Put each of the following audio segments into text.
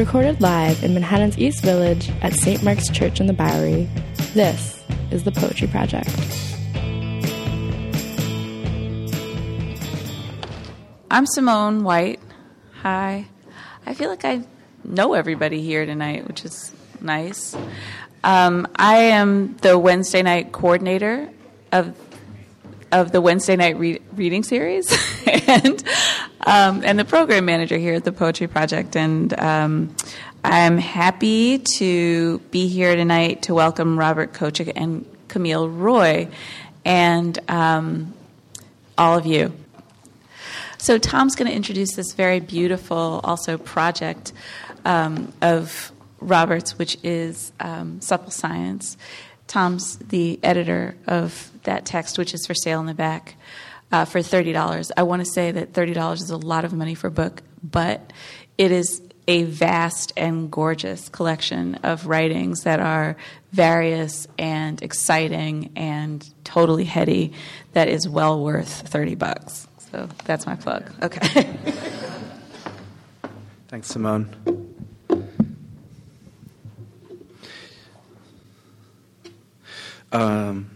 Recorded live in Manhattan's East Village at St. Mark's Church in the Bowery, this is the Poetry Project. I'm Simone White. Hi. I feel like I know everybody here tonight, which is nice. Um, I am the Wednesday night coordinator of of the Wednesday night re- reading series, and um, and the program manager here at the Poetry Project. And um, I'm happy to be here tonight to welcome Robert Kocik and Camille Roy, and um, all of you. So Tom's going to introduce this very beautiful, also project um, of Roberts, which is um, Supple Science. Tom's the editor of that text, which is for sale in the back uh, for $30. I want to say that $30 is a lot of money for a book, but it is a vast and gorgeous collection of writings that are various and exciting and totally heady that is well worth 30 bucks. So that's my plug. Okay. Thanks, Simone. Um,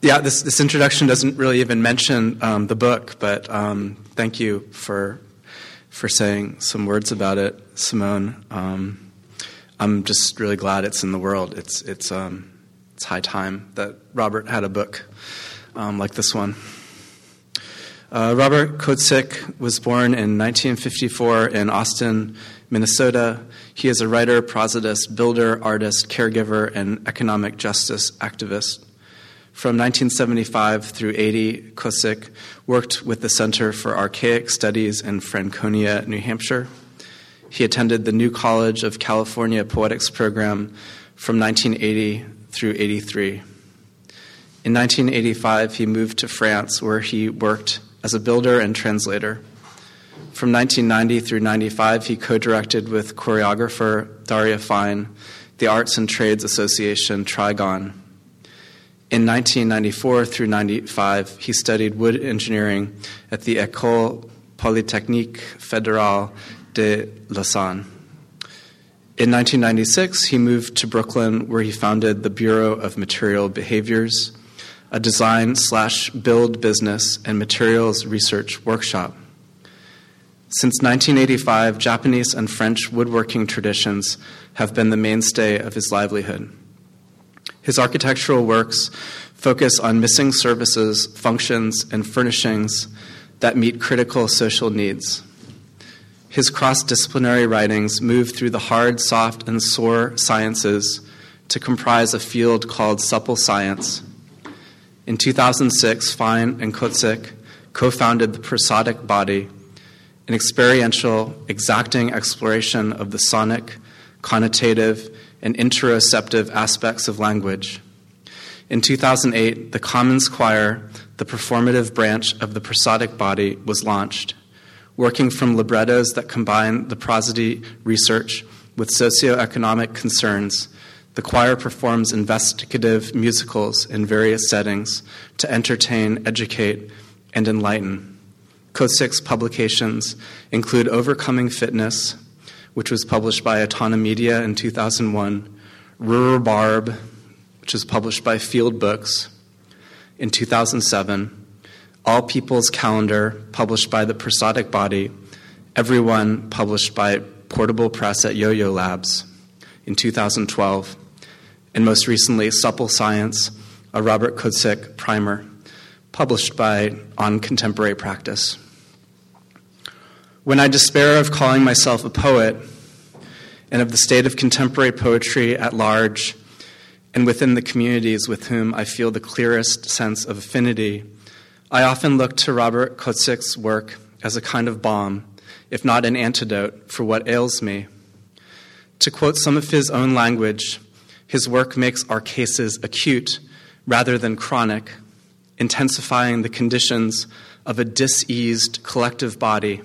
yeah, this, this introduction doesn't really even mention um, the book, but um, thank you for for saying some words about it, Simone. Um, I'm just really glad it's in the world. It's it's um, it's high time that Robert had a book um, like this one. Uh, Robert Kocik was born in 1954 in Austin, Minnesota. He is a writer, prosodist, builder, artist, caregiver, and economic justice activist. From 1975 through 80, Kocik worked with the Center for Archaic Studies in Franconia, New Hampshire. He attended the New College of California Poetics program from 1980 through 83. In 1985, he moved to France, where he worked as a builder and translator. From 1990 through 95, he co directed with choreographer Daria Faïn the Arts and Trades Association Trigon. In 1994 through 95, he studied wood engineering at the École Polytechnique Fédérale de Lausanne. In 1996, he moved to Brooklyn, where he founded the Bureau of Material Behaviors, a design slash build business and materials research workshop. Since 1985, Japanese and French woodworking traditions have been the mainstay of his livelihood. His architectural works focus on missing services, functions, and furnishings that meet critical social needs. His cross disciplinary writings move through the hard, soft, and sore sciences to comprise a field called supple science. In 2006, Faïn and Kocik co founded the Prosodic Body an experiential, exacting exploration of the sonic, connotative, and interoceptive aspects of language. In 2008, the Commons Choir, the performative branch of the prosodic body, was launched, working from librettos that combine the prosody research with socioeconomic concerns. The choir performs investigative musicals in various settings to entertain, educate, and enlighten. Kocik's publications include Overcoming Fitness, which was published by Autonomedia in 2001, Rhrurbarb, which was published by Field Books in 2007, All People's Calendar, published by the Prosodic Body, Everyone, published by Portable Press at Yo Yo Labs in 2012, and most recently, Supple Science, a Robert Kocik primer, published by On Contemporary Practice. When I despair of calling myself a poet and of the state of contemporary poetry at large and within the communities with whom I feel the clearest sense of affinity, I often look to Robert Kocik's work as a kind of balm, if not an antidote, for what ails me. To quote some of his own language, his work makes our cases acute rather than chronic, intensifying the conditions of a diseased collective body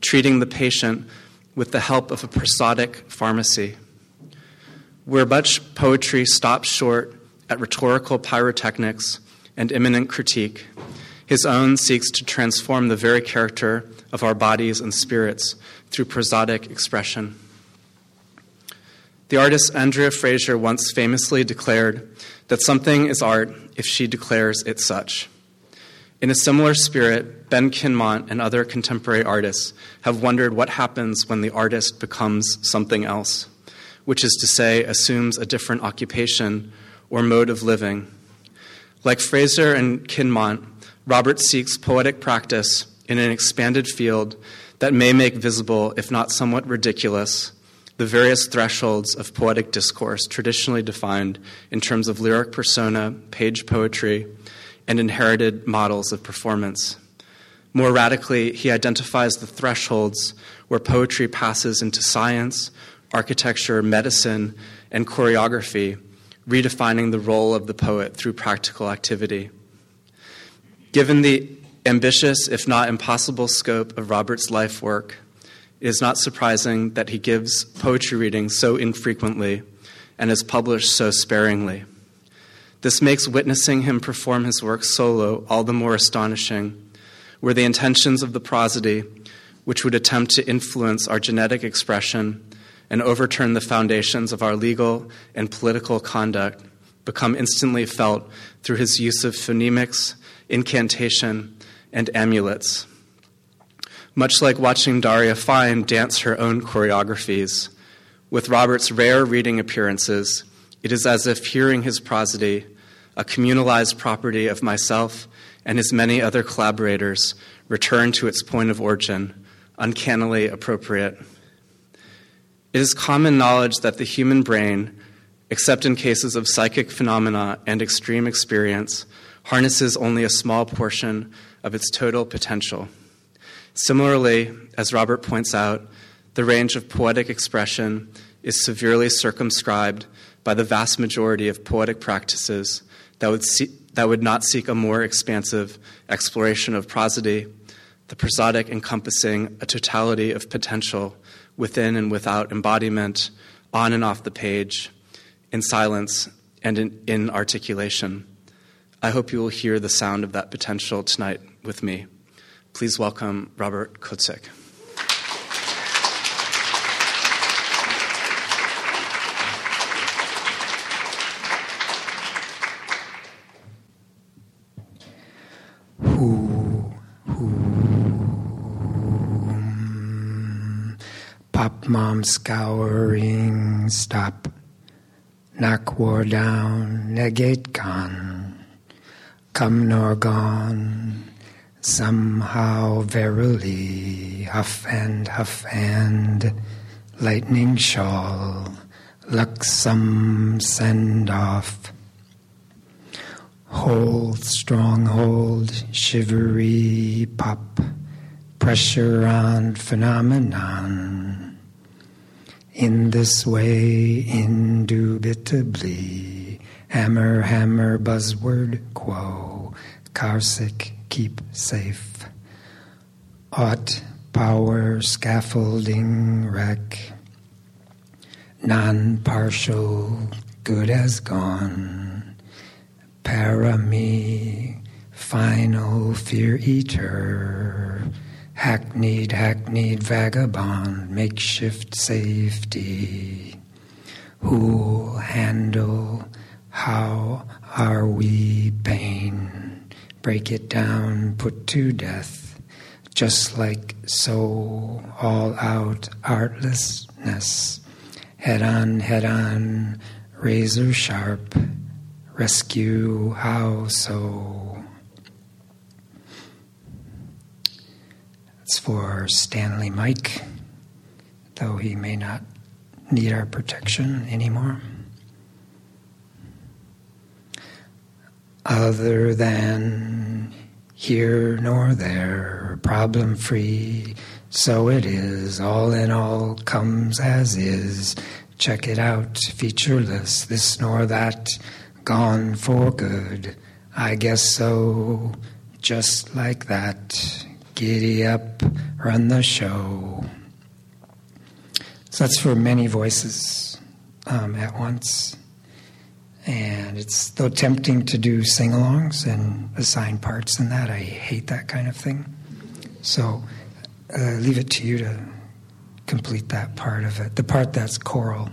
treating the patient with the help of a prosodic pharmacy. Where much poetry stops short at rhetorical pyrotechnics and immanent critique, His own seeks to transform the very character of our bodies and spirits through prosodic expression. The artist Andrea Fraser once famously declared that something is art if she declares it such. In a similar spirit, Ben Kinmont and other contemporary artists have wondered what happens when the artist becomes something else, which is to say, assumes a different occupation or mode of living. Like Fraser and Kinmont, Robert seeks poetic practice in an expanded field that may make visible, if not somewhat ridiculous, the various thresholds of poetic discourse traditionally defined in terms of lyric persona, page poetry, and inherited models of performance. More radically, he identifies the thresholds where poetry passes into science, architecture, medicine, and choreography, redefining the role of the poet through practical activity. Given the ambitious, if not impossible, scope of Robert's life work, it is not surprising that he gives poetry readings so infrequently and is published so sparingly. This makes witnessing him perform his work solo all the more astonishing, where the intentions of the prosody, which would attempt to influence our genetic expression and overturn the foundations of our legal and political conduct, become instantly felt through his use of phonemics, incantation, and amulets. Much like watching Daria Faïn dance her own choreographies, with Robert's rare reading appearances, it is as if hearing his prosody, a communalized property of myself and his many other collaborators, return to its point of origin, uncannily appropriate. It is common knowledge that the human brain, except in cases of psychic phenomena and extreme experience, harnesses only a small portion of its total potential. Similarly, as Robert points out, the range of poetic expression is severely circumscribed by the vast majority of poetic practices that would, see, that would not seek a more expansive exploration of prosody, the prosodic encompassing a totality of potential within and without embodiment, on and off the page, in silence and in, in articulation. I hope you will hear the sound of that potential tonight with me. Please welcome Robert Kocik. Pop mom scouring, stop. Knock war down, negate gone. Come nor gone, Somehow, verily, huff and huff and lightning shawl, luck some send off. Hold, stronghold, shivery pop, pressure on phenomenon. In this way, indubitably, hammer, hammer, buzzword, quo, carsick, keep safe. Ought, power, scaffolding, wreck. Non partial, good as gone. Para me, final fear eater. Hackneyed, hackneyed vagabond, makeshift safety. Who'll handle how are we pain? break it down, put to death, just like so, all out artlessness, head on, head on, razor sharp, rescue, how so? It's for Stanley Mike, though he may not need our protection anymore. other than here nor there, problem free. So it is, all in all comes as is. Check it out, featureless, this nor that, gone for good. I guess so, just like that. Giddy up, run the show. So that's for many voices um, at once. And it's though tempting to do sing alongs and assign parts in that, I hate that kind of thing. So uh, leave it to you to complete that part of it, the part that's choral.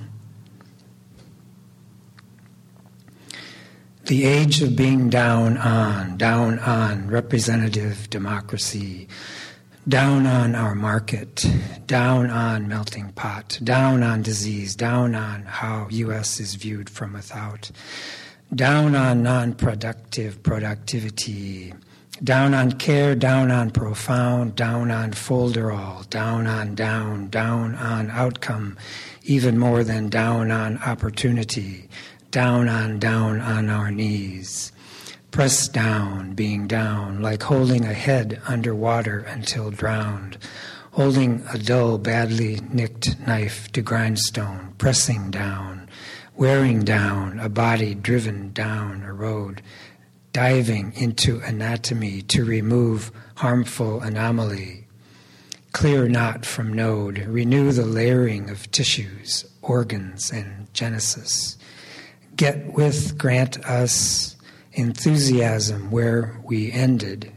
The age of being down on, down on representative democracy, down on our market, down on melting pot, down on disease, down on how US is viewed from without, down on non-productive productivity, down on care, down on profound, down on folderol, down on down, down on outcome, even more than down on opportunity, down on down on our knees. Pressed down, being down, like holding a head under water until drowned, holding a dull, badly nicked knife to grindstone, pressing down, wearing down a body driven down a road, diving into anatomy to remove harmful anomaly. Clear knot from node, renew the layering of tissues, organs, and genesis get with, grant us enthusiasm where we ended.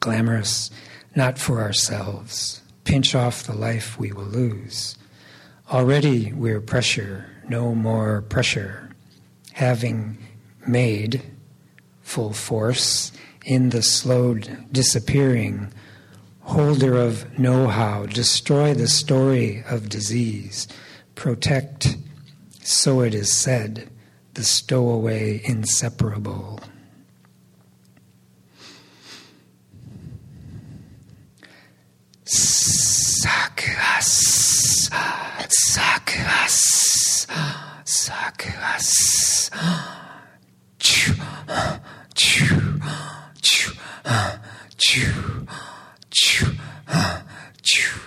Glamorous, not for ourselves. Pinch off the life we will lose. Already we're pressure, no more pressure. Having made full force in the slowed disappearing, holder of know how, destroy the story of disease, protect so it is said, the stowaway inseparable. Sakas, sakas, sakas. Choo, choo, choo, choo, choo, choo.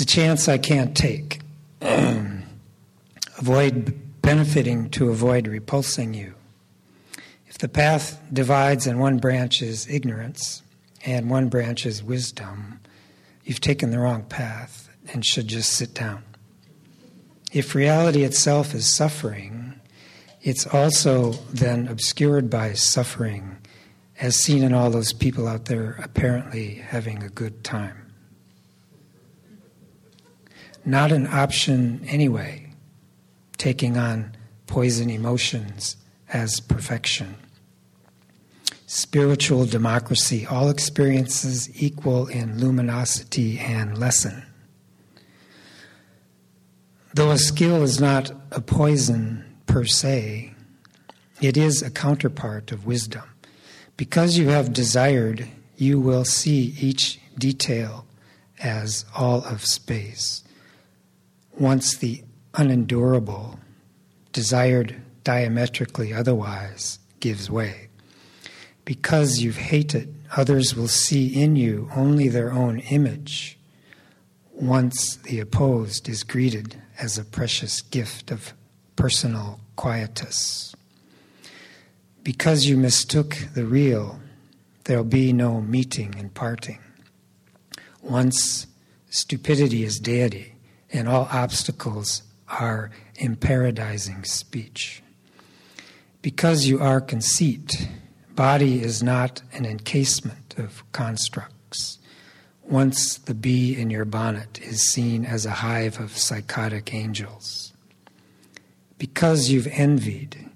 It's a chance I can't take. avoid benefiting to avoid repulsing you. If the path divides and one branch is ignorance and one branch is wisdom, you've taken the wrong path and should just sit down. If reality itself is suffering, it's also then obscured by suffering, as seen in all those people out there apparently having a good time not an option anyway, taking on poison emotions as perfection. Spiritual democracy, all experiences equal in luminosity and lesson. Though a skill is not a poison per se, it is a counterpart of wisdom. Because you have desired, you will see each detail as all of space once the unendurable, desired diametrically otherwise, gives way. Because you've hated, others will see in you only their own image once the opposed is greeted as a precious gift of personal quietus. Because you mistook the real, there'll be no meeting and parting. Once stupidity is deity, and all obstacles are imparadizing speech. Because you are conceit, body is not an encasement of constructs. Once the bee in your bonnet is seen as a hive of psychotic angels. Because you've envied,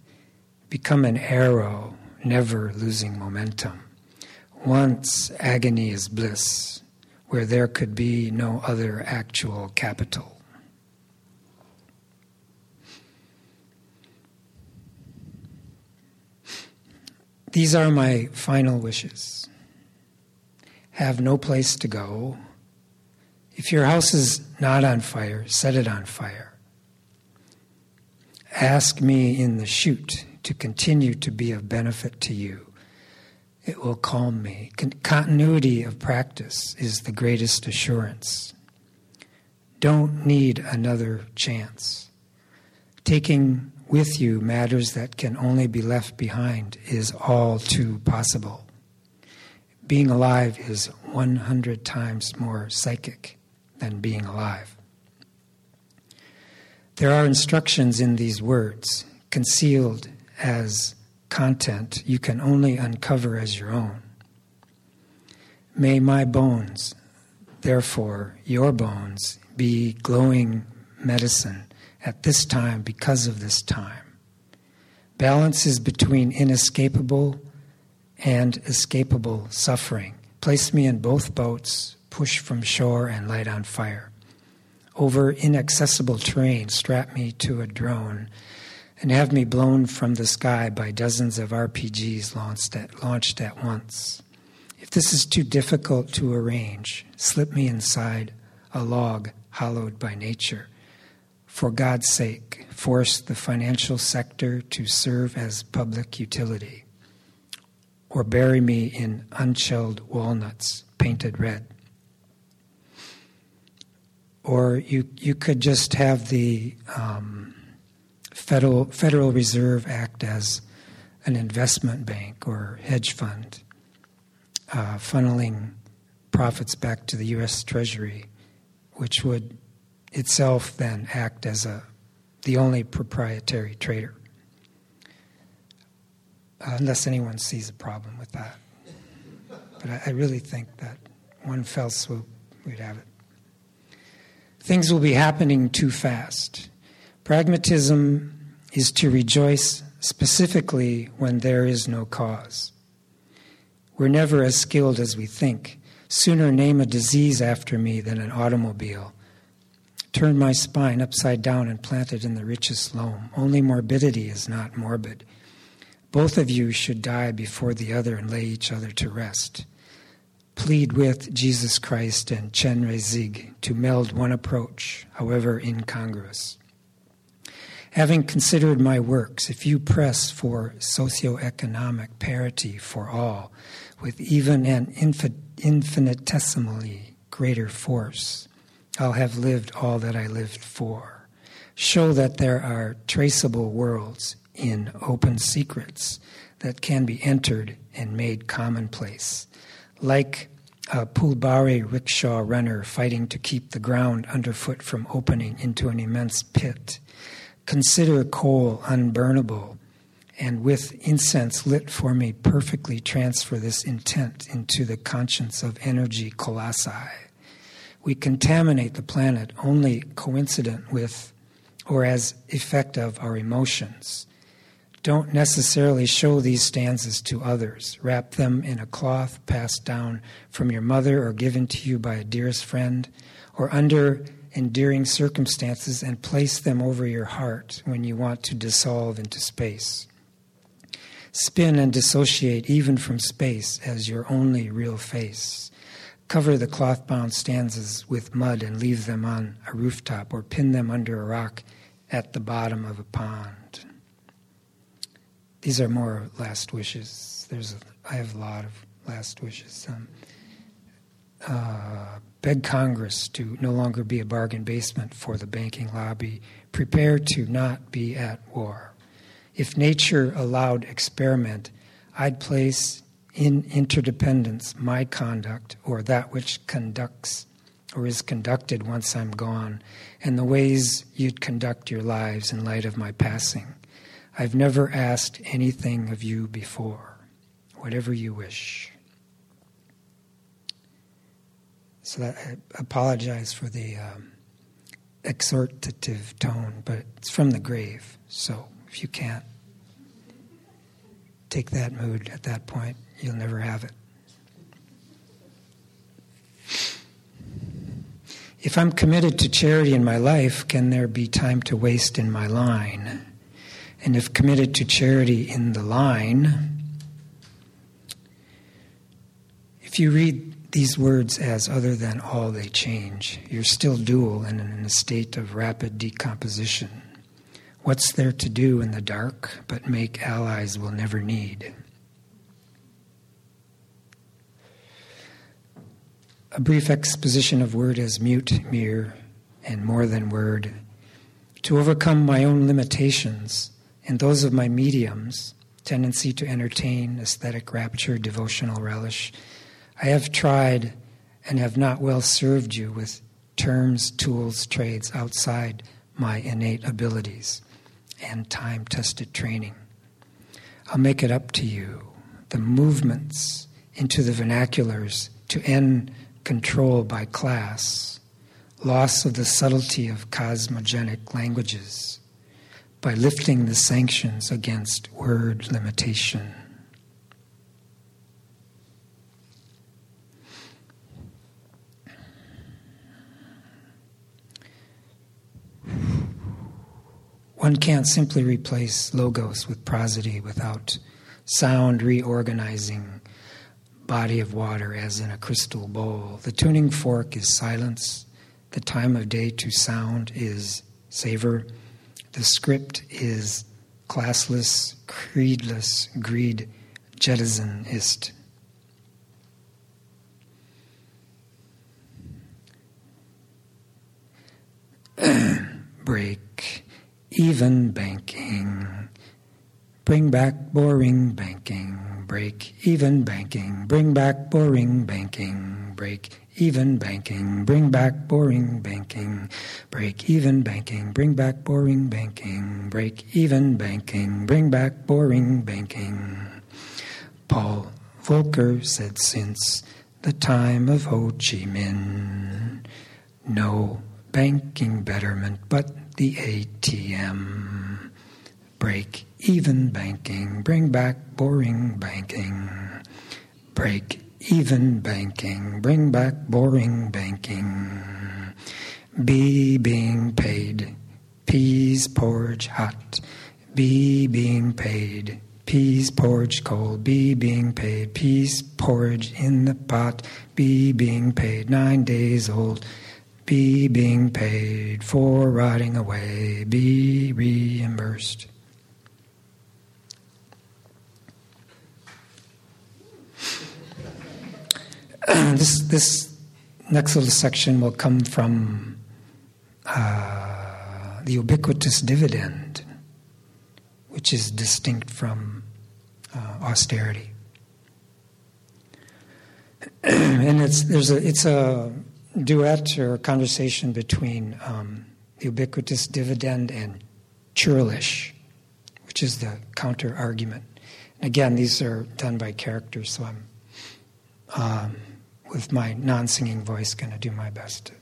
become an arrow, never losing momentum. Once agony is bliss, where there could be no other actual capital. These are my final wishes. Have no place to go. If your house is not on fire, set it on fire. Ask me in the chute to continue to be of benefit to you it will calm me. Con- continuity of practice is the greatest assurance. don't need another chance. Taking with you matters that can only be left behind is all too possible. Being alive is 100 times more psychic than being alive. There are instructions in these words, concealed as content you can only uncover as your own. May my bones, therefore your bones, be glowing medicine at this time because of this time. Balance is between inescapable and escapable suffering. Place me in both boats, push from shore and light on fire. Over inaccessible terrain, strap me to a drone and have me blown from the sky by dozens of RPGs launched at, launched at once. If this is too difficult to arrange, slip me inside a log hollowed by nature. For God's sake, force the financial sector to serve as public utility. Or bury me in unshelled walnuts painted red. Or you, you could just have the um, Federal, Federal Reserve act as an investment bank or hedge fund, uh, funneling profits back to the U.S. Treasury which would itself then act as a, the only proprietary trader, uh, unless anyone sees a problem with that. But I, I really think that one fell swoop, we'd have it. Things will be happening too fast. Pragmatism is to rejoice specifically when there is no cause. We're never as skilled as we think Sooner name a disease after me than an automobile. Turn my spine upside down and plant it in the richest loam. Only morbidity is not morbid. Both of you should die before the other and lay each other to rest. Plead with Jesus Christ and Chenrezig to meld one approach, however incongruous. Having considered my works, if you press for socioeconomic parity for all, with even an infinitesimally greater force, I'll have lived all that I lived for. Show that there are traceable worlds in open secrets that can be entered and made commonplace. Like a Phulbari rickshaw runner fighting to keep the ground underfoot from opening into an immense pit. Consider coal unburnable and with incense lit for me perfectly transfer this intent into the conscience of energy colossi. We contaminate the planet only coincident with or as effect of our emotions. Don't necessarily show these stanzas to others. Wrap them in a cloth passed down from your mother or given to you by a dearest friend, or under endearing circumstances and place them over your heart when you want to dissolve into space spin and dissociate even from space as your only real face. Cover the cloth bound stanzas with mud and leave them on a rooftop or pin them under a rock at the bottom of a pond. These are more last wishes. There's a, I have a lot of last wishes. Um, uh, beg Congress to no longer be a bargain basement for the banking lobby. Prepare to not be at war. If nature allowed experiment, I'd place in interdependence my conduct or that which conducts or is conducted once I'm gone, and the ways you'd conduct your lives in light of my passing. I've never asked anything of you before. Whatever you wish. So that, I apologize for the um, exhortative tone, but it's from the grave, so if you can't take that mood at that point, you'll never have it. If I'm committed to charity in my life, can there be time to waste in my line? And if committed to charity in the line, if you read these words as other than all they change, you're still dual and in a state of rapid decomposition. What's there to do in the dark but make allies we'll never need? A brief exposition of word as mute, mere, and more than word. To overcome my own limitations and those of my mediums, tendency to entertain, aesthetic rapture, devotional relish, I have tried and have not well served you with terms, tools, trades outside my innate abilities and time tested training. I'll make it up to you. The movements into the vernaculars to end control by class, loss of the subtlety of cosmogenic languages, by lifting the sanctions against word limitation. One can't simply replace logos with prosody without sound reorganizing body of water as in a crystal bowl. The tuning fork is silence. The time of day to sound is savor. The script is classless, creedless, greed, jettisonist. Break even banking. Bring back boring banking. Break even banking. Bring back boring banking. Break even banking. Bring back boring banking. Break even banking. Bring back boring banking. Break even banking. Bring back boring banking. Paul Volcker said since the time of Ho Chi Minh, no banking betterment but the ATM. Break even banking, bring back boring banking. Break even banking, bring back boring banking. Be being paid, peas porridge hot. Be being paid, peas porridge cold. Be being paid, peas porridge in the pot. Be being paid nine days old be being paid for riding away, be reimbursed. this, this next little section will come from uh, the ubiquitous dividend, which is distinct from uh, austerity. and it's, there's a, it's a duet or conversation between um, the ubiquitous dividend and churlish, which is the counter argument. And again, these are done by characters, so I'm, um, with my non singing voice, going to do my best to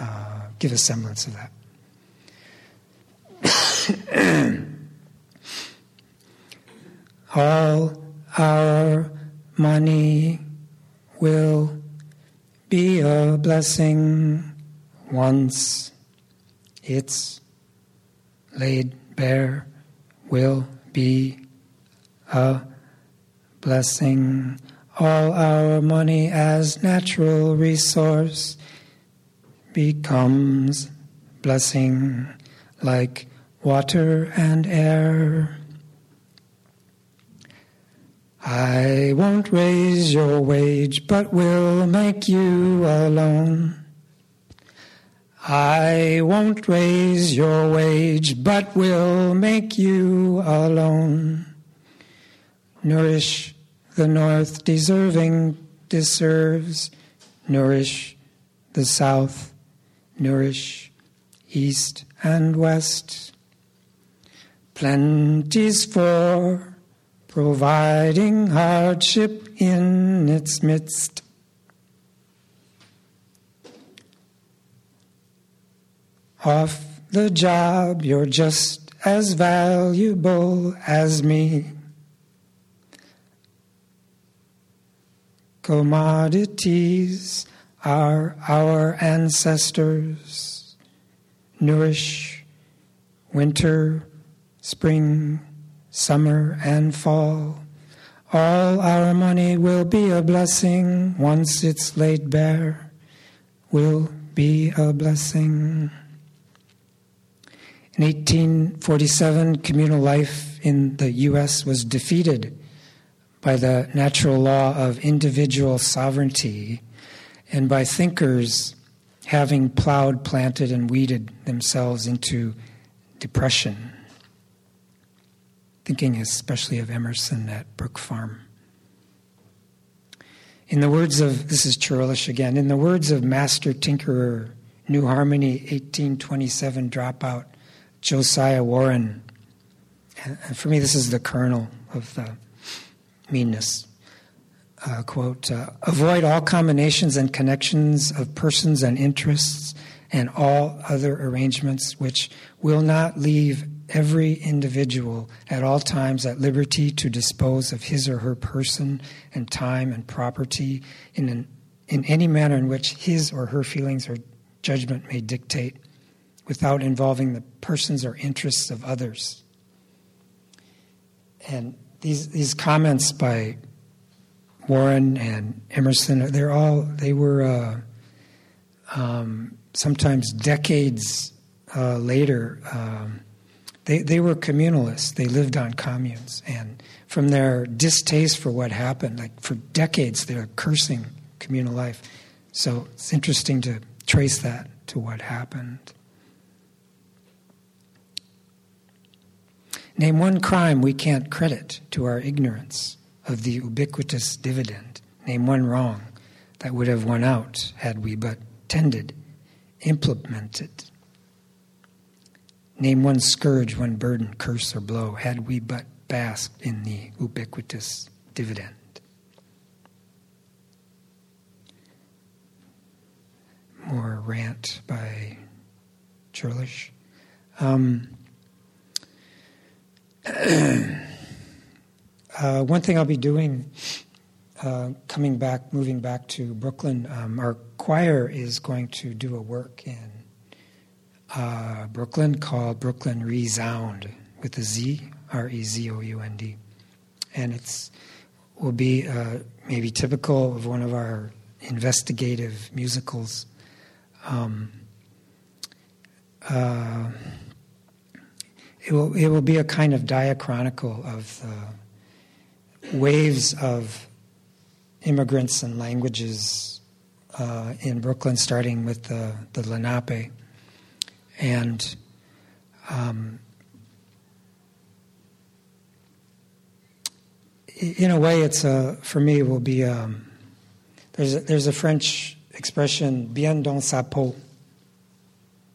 uh, give a semblance of that. All our money will be a blessing once it's laid bare, will be a blessing. All our money as natural resource becomes blessing like water and air. I won't raise your wage, but will make you alone. I won't raise your wage, but will make you alone. Nourish the North, deserving deserves. Nourish the South, nourish East and West. Plenty's for providing hardship in its midst. Off the job, you're just as valuable as me. Commodities are our ancestors. Nourish winter, spring, summer and fall. All our money will be a blessing once it's laid bare, will be a blessing. In 1847, communal life in the U.S. was defeated by the natural law of individual sovereignty and by thinkers having plowed, planted, and weeded themselves into depression. Thinking especially of Emerson at Brook Farm. In the words of, this is Churlish again, in the words of Master Tinkerer, New Harmony, 1827 dropout, Josiah Warren, and for me this is the kernel of the meanness. Uh, quote, uh, avoid all combinations and connections of persons and interests and all other arrangements which will not leave every individual at all times at liberty to dispose of his or her person and time and property in, an, in any manner in which his or her feelings or judgment may dictate without involving the persons or interests of others. And these, these comments by Warren and Emerson, they're all, they were uh, um, sometimes decades uh, later. Um, they, they were communalists. They lived on communes. And from their distaste for what happened, like for decades, they were cursing communal life. So it's interesting to trace that to what happened. Name one crime we can't credit to our ignorance of the ubiquitous dividend. Name one wrong that would have won out had we but tended, implemented, Name one scourge, one burden, curse, or blow, had we but basked in the ubiquitous dividend. More rant by Churlish. Um, uh, one thing I'll be doing, uh, coming back, moving back to Brooklyn, um, our choir is going to do a work in uh, Brooklyn called Brooklyn Resound with a Z, R E Z O U N D. And it's will be uh, maybe typical of one of our investigative musicals. Um, uh, it will it will be a kind of diachronicle of waves of immigrants and languages uh, in Brooklyn, starting with the the Lenape and um, in a way, it's a, for me, it will be um, there's a, there's a French expression bien dans sa peau,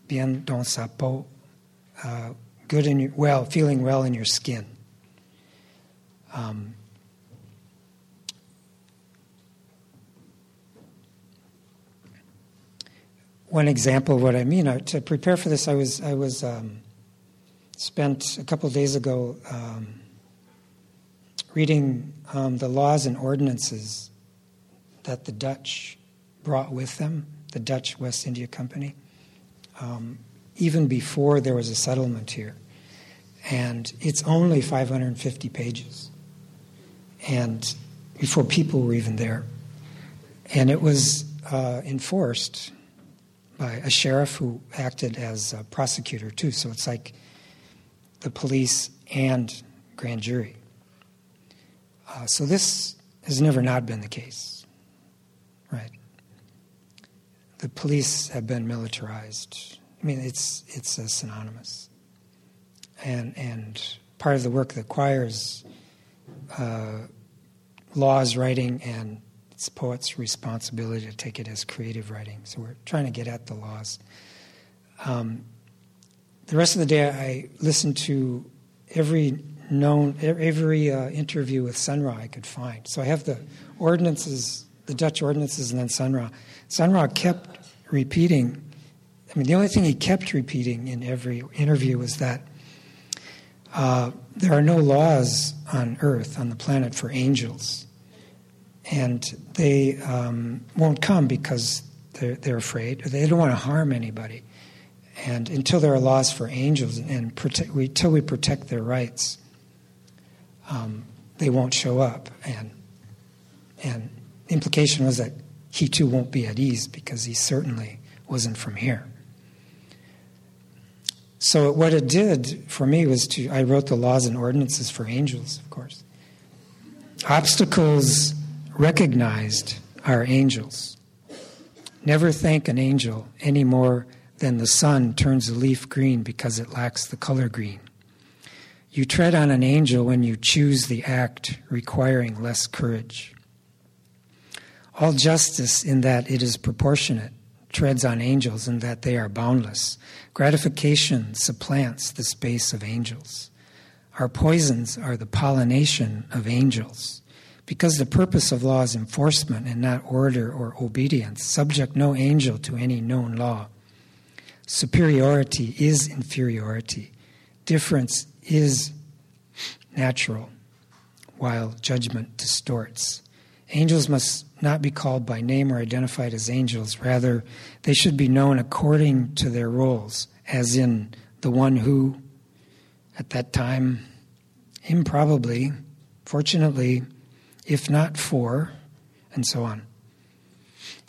bien dans sa peau, uh, good in your, well, feeling well in your skin. Um, one example of what I mean. I, to prepare for this, I was I was um, spent a couple days ago um, reading um, the laws and ordinances that the Dutch brought with them, the Dutch West India Company, um, even before there was a settlement here, and it's only 550 pages, and before people were even there, and it was uh, enforced by a sheriff who acted as a prosecutor too. So it's like the police and grand jury. Uh, so this has never not been the case, right? The police have been militarized. I mean, it's it's uh, synonymous, and and part of the work of the uh, laws writing and it's poet's responsibility to take it as creative writing. So we're trying to get at the laws. Um, the rest of the day, I listened to every known every uh, interview with Sun Ra I could find. So I have the ordinances, the Dutch ordinances, and then Sun Ra. Sun Ra kept repeating. I mean, the only thing he kept repeating in every interview was that uh, there are no laws on Earth, on the planet, for angels and they um, won't come because they're, they're afraid. They don't want to harm anybody. And until there are laws for angels and protect, we, until we protect their rights, um, they won't show up. And, and the implication was that he too won't be at ease because he certainly wasn't from here. So what it did for me was to I wrote the laws and ordinances for angels, of course. Obstacles recognized our angels. Never thank an angel any more than the sun turns a leaf green because it lacks the color green. You tread on an angel when you choose the act requiring less courage. All justice, in that it is proportionate, treads on angels in that they are boundless. Gratification supplants the space of angels. Our poisons are the pollination of angels. Because the purpose of law is enforcement and not order or obedience, subject no angel to any known law. Superiority is inferiority. Difference is natural, while judgment distorts. Angels must not be called by name or identified as angels. Rather, they should be known according to their roles, as in the one who, at that time, improbably, fortunately, if not for, and so on.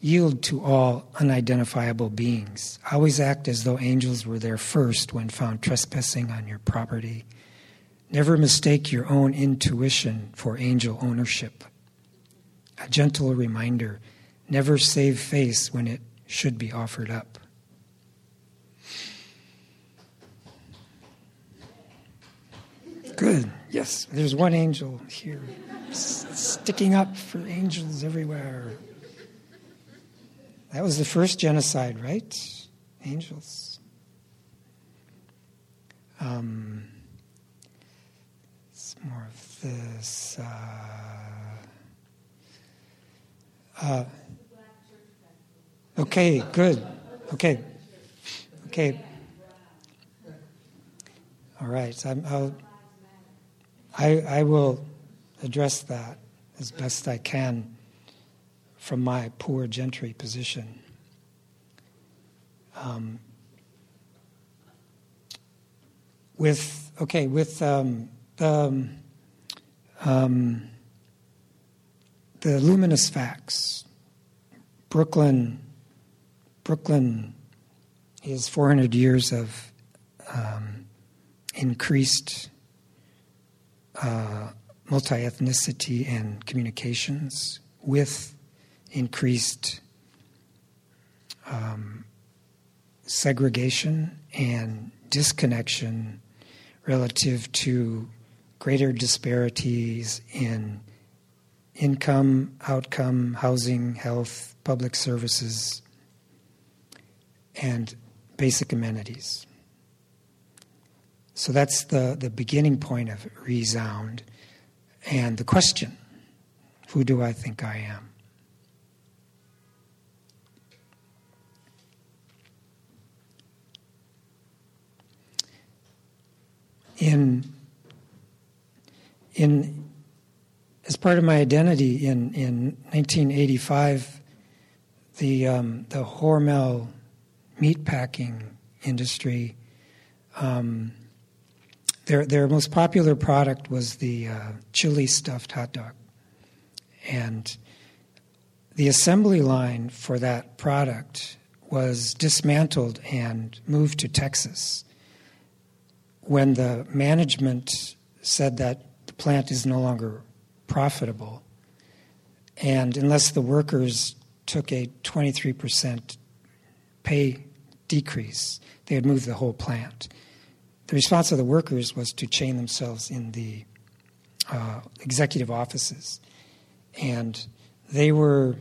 Yield to all unidentifiable beings. Always act as though angels were there first when found trespassing on your property. Never mistake your own intuition for angel ownership. A gentle reminder never save face when it should be offered up. Good. Yes, there's one angel here sticking up for angels everywhere. That was the first genocide, right? Angels. Um, it's more of this. Uh, uh, okay, good. Okay. Okay. All right. I'm, I'll, I, I will address that as best I can from my poor gentry position. Um, with okay, with um, the um, the luminous facts, Brooklyn. Brooklyn is 400 years of um, increased uh, multi ethnicity and communications with increased um, segregation and disconnection relative to greater disparities in income, outcome, housing, health, public services, and basic amenities. So that's the, the beginning point of resound. And the question who do I think I am? In, in, as part of my identity in, in 1985, the, um, the Hormel meatpacking industry um, their, their most popular product was the uh, chili stuffed hot dog. And the assembly line for that product was dismantled and moved to Texas when the management said that the plant is no longer profitable. And unless the workers took a 23% pay decrease, they would move the whole plant the response of the workers was to chain themselves in the uh, executive offices. And they were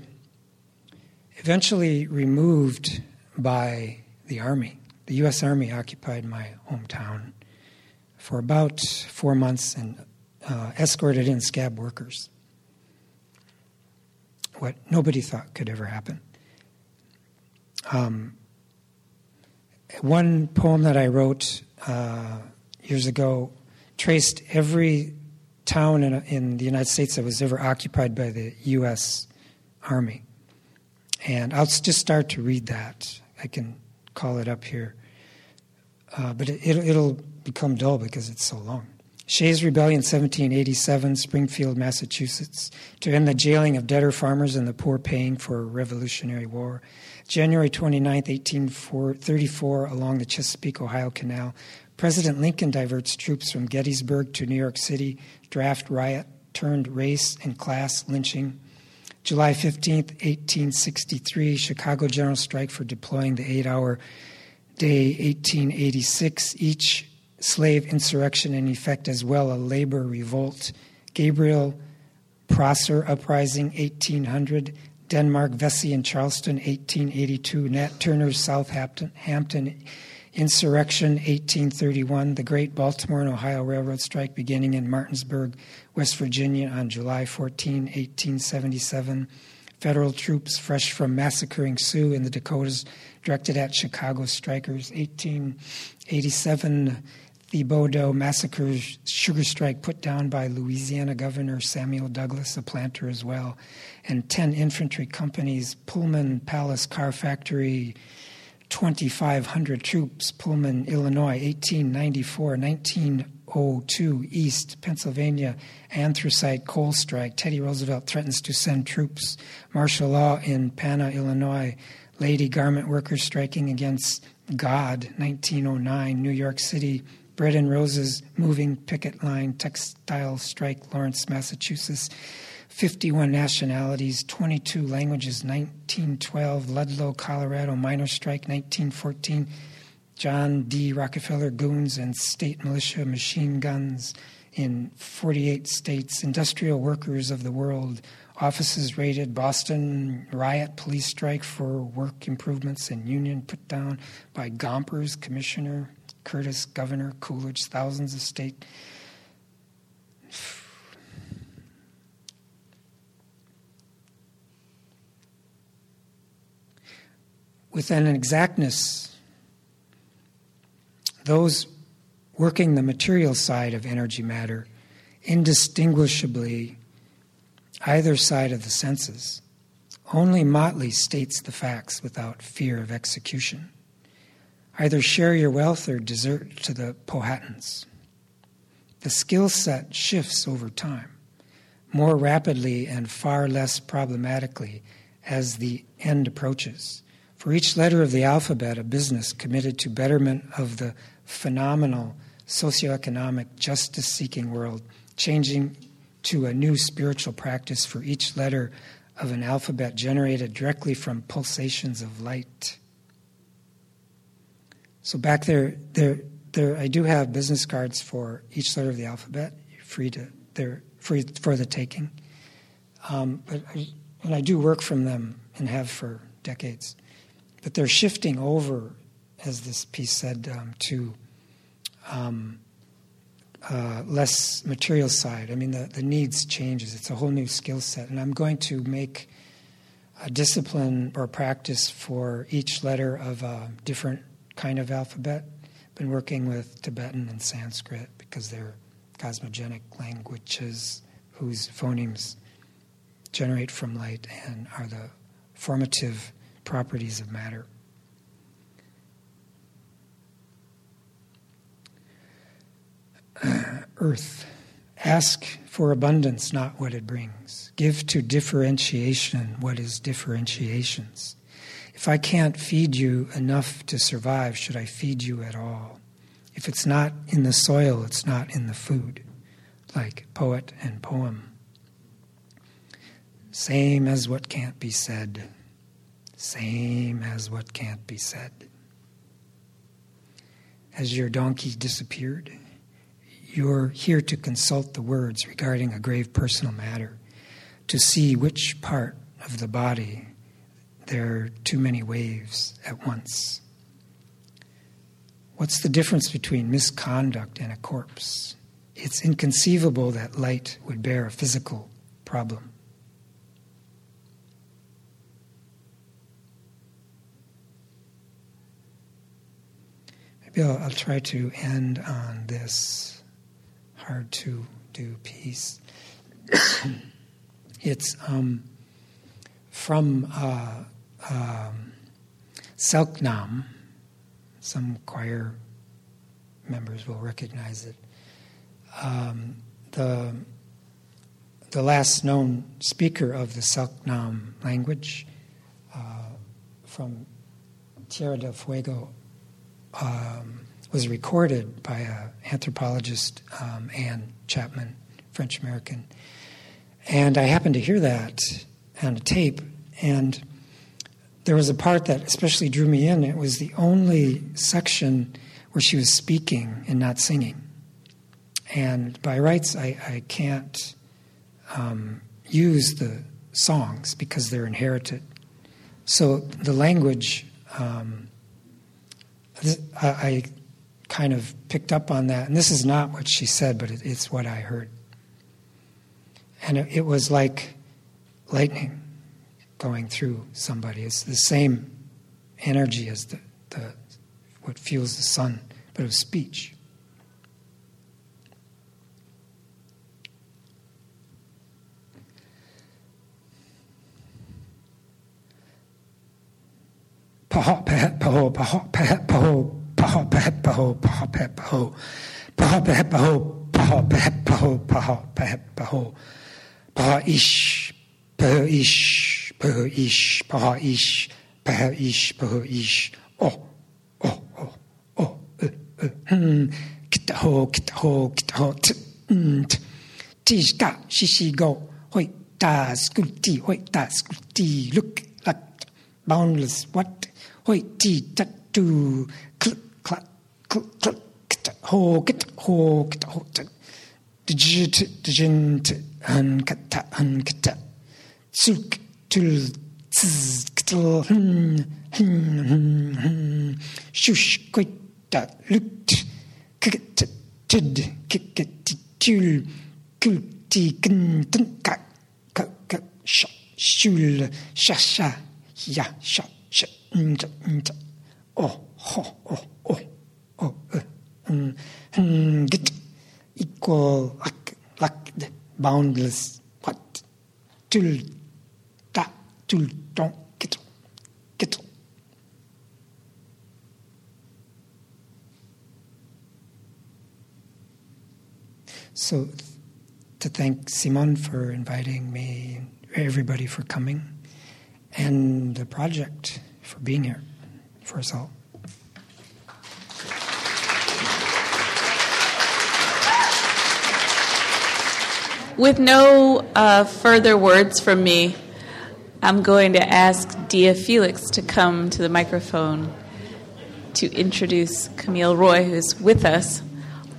eventually removed by the Army. The U.S. Army occupied my hometown for about four months and uh, escorted in scab workers. What nobody thought could ever happen. Um, one poem that I wrote uh, years ago traced every town in, in the United States that was ever occupied by the U.S. Army. And I'll just start to read that. I can call it up here. Uh, but it, it'll, become dull because it's so long. Shays Rebellion, 1787, Springfield, Massachusetts, to end the jailing of debtor farmers and the poor paying for a revolutionary war. January 29, 1834, along the Chesapeake, Ohio Canal, President Lincoln diverts troops from Gettysburg to New York City, draft riot turned race and class lynching. July 15th, 1863, Chicago general strike for deploying the eight hour day, 1886. Each slave insurrection in effect as well, a labor revolt. Gabriel Prosser uprising, 1800. Denmark, Vesey, and Charleston, 1882. Nat Turner's Southampton Hampton insurrection, 1831. The Great Baltimore and Ohio Railroad strike beginning in Martinsburg, West Virginia on July 14, 1877. Federal troops fresh from massacring Sioux in the Dakotas directed at Chicago strikers, 1887. Thibodaux massacre sugar strike put down by Louisiana Governor Samuel Douglas, a planter as well, and 10 infantry companies, Pullman Palace Car Factory, 2,500 troops, Pullman, Illinois, 1894, 1902, East Pennsylvania, anthracite coal strike. Teddy Roosevelt threatens to send troops. Martial law in Pana, Illinois. Lady garment workers striking against God, 1909, New York City, Bread and Roses moving picket line textile strike, Lawrence, Massachusetts. 51 nationalities, 22 languages, 1912. Ludlow, Colorado, miners' strike, 1914. John D. Rockefeller goons and state militia machine guns in 48 states. Industrial workers of the world, offices raided. Boston riot, police strike for work improvements and union put down by Gompers, commissioner. Curtis, Governor Coolidge, thousands of state. With an exactness, those working the material side of energy matter indistinguishably either side of the senses. Only Motley states the facts without fear of execution. Either share your wealth or desert to the Powhatans. The skill set shifts over time, more rapidly and far less problematically as the end approaches. For each letter of the alphabet, a business committed to betterment of the phenomenal socioeconomic justice seeking world, changing to a new spiritual practice for each letter of an alphabet generated directly from pulsations of light. So back there, there, there, I do have business cards for each letter of the alphabet. You're free to, they're free for the taking. Um, but I, and I do work from them and have for decades. But they're shifting over, as this piece said, um, to um, uh, less material side. I mean, the, the needs changes. It's a whole new skill set, and I'm going to make a discipline or practice for each letter of a different kind of alphabet. Been working with Tibetan and Sanskrit because they're cosmogenic languages whose phonemes generate from light and are the formative properties of matter. earth. Ask for abundance, not what it brings. Give to differentiation what is differentiations. If I can't feed you enough to survive, should I feed you at all? If it's not in the soil, it's not in the food, like poet and poem. Same as what can't be said. Same as what can't be said. Has your donkey disappeared? You're here to consult the words regarding a grave personal matter, to see which part of the body there are too many waves at once. What's the difference between misconduct and a corpse? It's inconceivable that light would bear a physical problem. Maybe I'll, I'll try to end on this hard to do piece. it's um, from uh, um, Selknam. Some choir members will recognize it. Um, the, the last known speaker of the Selknam language uh, from Tierra del Fuego um, was recorded by an anthropologist, um, Anne Chapman, French American. And I happened to hear that on a tape, and there was a part that especially drew me in. It was the only section where she was speaking and not singing. And by rights, I, I can't um, use the songs because they're inherited. So the language, um, I, I, kind of picked up on that. And this is not what she said, but it, it's what I heard. And it, it was like lightning going through somebody. It's the same energy as the, the what fuels the sun, but was speech. paho ish paho ish paho ish paho ish paho ish paho ish. Oh oh oh oh uh, uh, hmm. Kita ho kita ho kita ho. T t. Tish ka shishi go. Hoi da skulti. Hoi da skulti. Look like boundless what. Hoi ti tat tu. Click clack click click kita ho kita ho kita ho tat digit digit han kata han kata suk tul tsiz kital shush kwita lut kikit tid kikit tul kulti kintin ka ka ka sha shul sha sha ya sha sha mm mm oh ho oh oh oh mm get equal like like the boundless what? Tul don't get get So, to thank Simon for inviting me, everybody for coming, and the project for being here for us all. With no uh, further words from me, I'm going to ask Dia Felix to come to the microphone to introduce Camille Roy, who's with us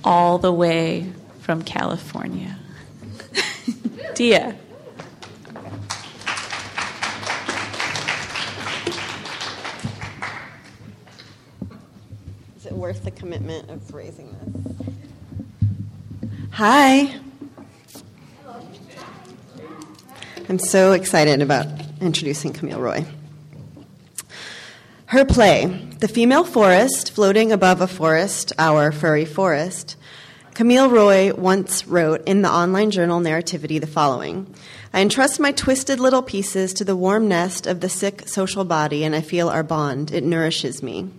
all the way from California. Dia. Is it worth the commitment of raising this? Hi. I'm so excited about introducing Camille Roy. Her play, The Female Forest Floating Above a Forest, Our Furry Forest, Camille Roy once wrote in the online journal Narrativity the following I entrust my twisted little pieces to the warm nest of the sick social body, and I feel our bond. It nourishes me.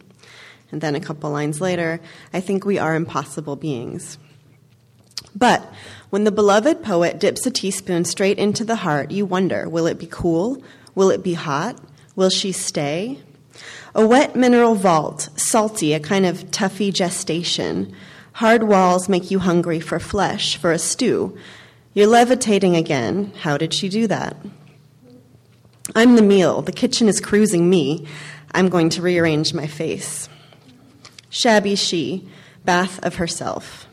And then a couple lines later, I think we are impossible beings. But when the beloved poet dips a teaspoon straight into the heart, you wonder will it be cool? Will it be hot? Will she stay? A wet mineral vault, salty, a kind of toughy gestation. Hard walls make you hungry for flesh, for a stew. You're levitating again. How did she do that? I'm the meal. The kitchen is cruising me. I'm going to rearrange my face. Shabby she, bath of herself.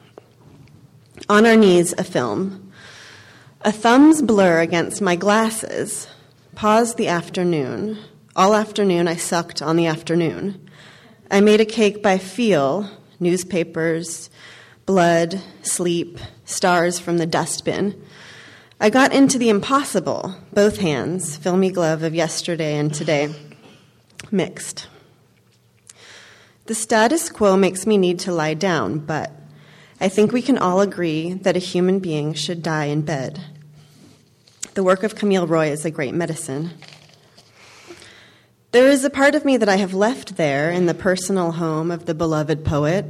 On our knees, a film. A thumb's blur against my glasses. Pause the afternoon. All afternoon, I sucked on the afternoon. I made a cake by feel, newspapers, blood, sleep, stars from the dustbin. I got into the impossible, both hands, filmy glove of yesterday and today, mixed. The status quo makes me need to lie down, but I think we can all agree that a human being should die in bed. The work of Camille Roy is a great medicine. There is a part of me that I have left there in the personal home of the beloved poet.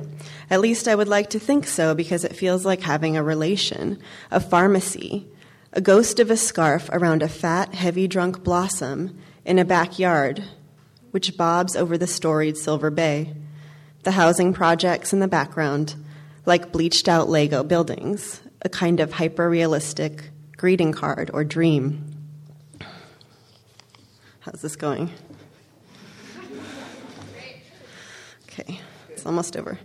At least I would like to think so because it feels like having a relation, a pharmacy, a ghost of a scarf around a fat, heavy drunk blossom in a backyard which bobs over the storied Silver Bay, the housing projects in the background, like bleached out Lego buildings, a kind of hyper realistic greeting card or dream. How's this going? Okay, it's almost over.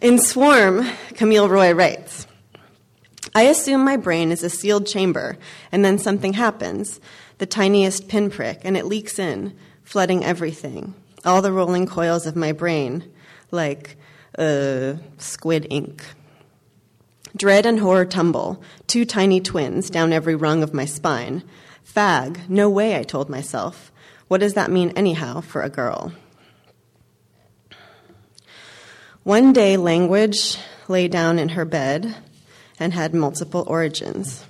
In Swarm, Camille Roy writes I assume my brain is a sealed chamber, and then something happens, the tiniest pinprick, and it leaks in, flooding everything, all the rolling coils of my brain, like uh, squid ink. Dread and horror tumble, two tiny twins, down every rung of my spine. Fag, no way, I told myself. What does that mean, anyhow, for a girl? One day, language lay down in her bed and had multiple origins.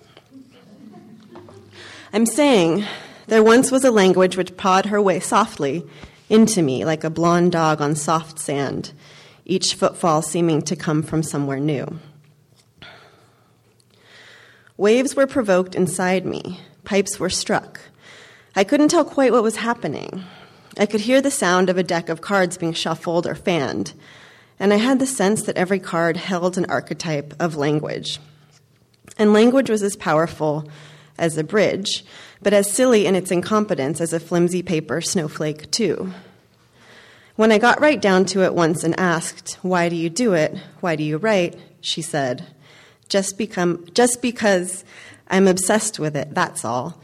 I'm saying there once was a language which pawed her way softly into me like a blond dog on soft sand, each footfall seeming to come from somewhere new. Waves were provoked inside me, pipes were struck. I couldn't tell quite what was happening. I could hear the sound of a deck of cards being shuffled or fanned, and I had the sense that every card held an archetype of language. And language was as powerful as a bridge, but as silly in its incompetence as a flimsy paper snowflake, too. When I got right down to it once and asked, Why do you do it? Why do you write? she said, Just, become, just because I'm obsessed with it, that's all.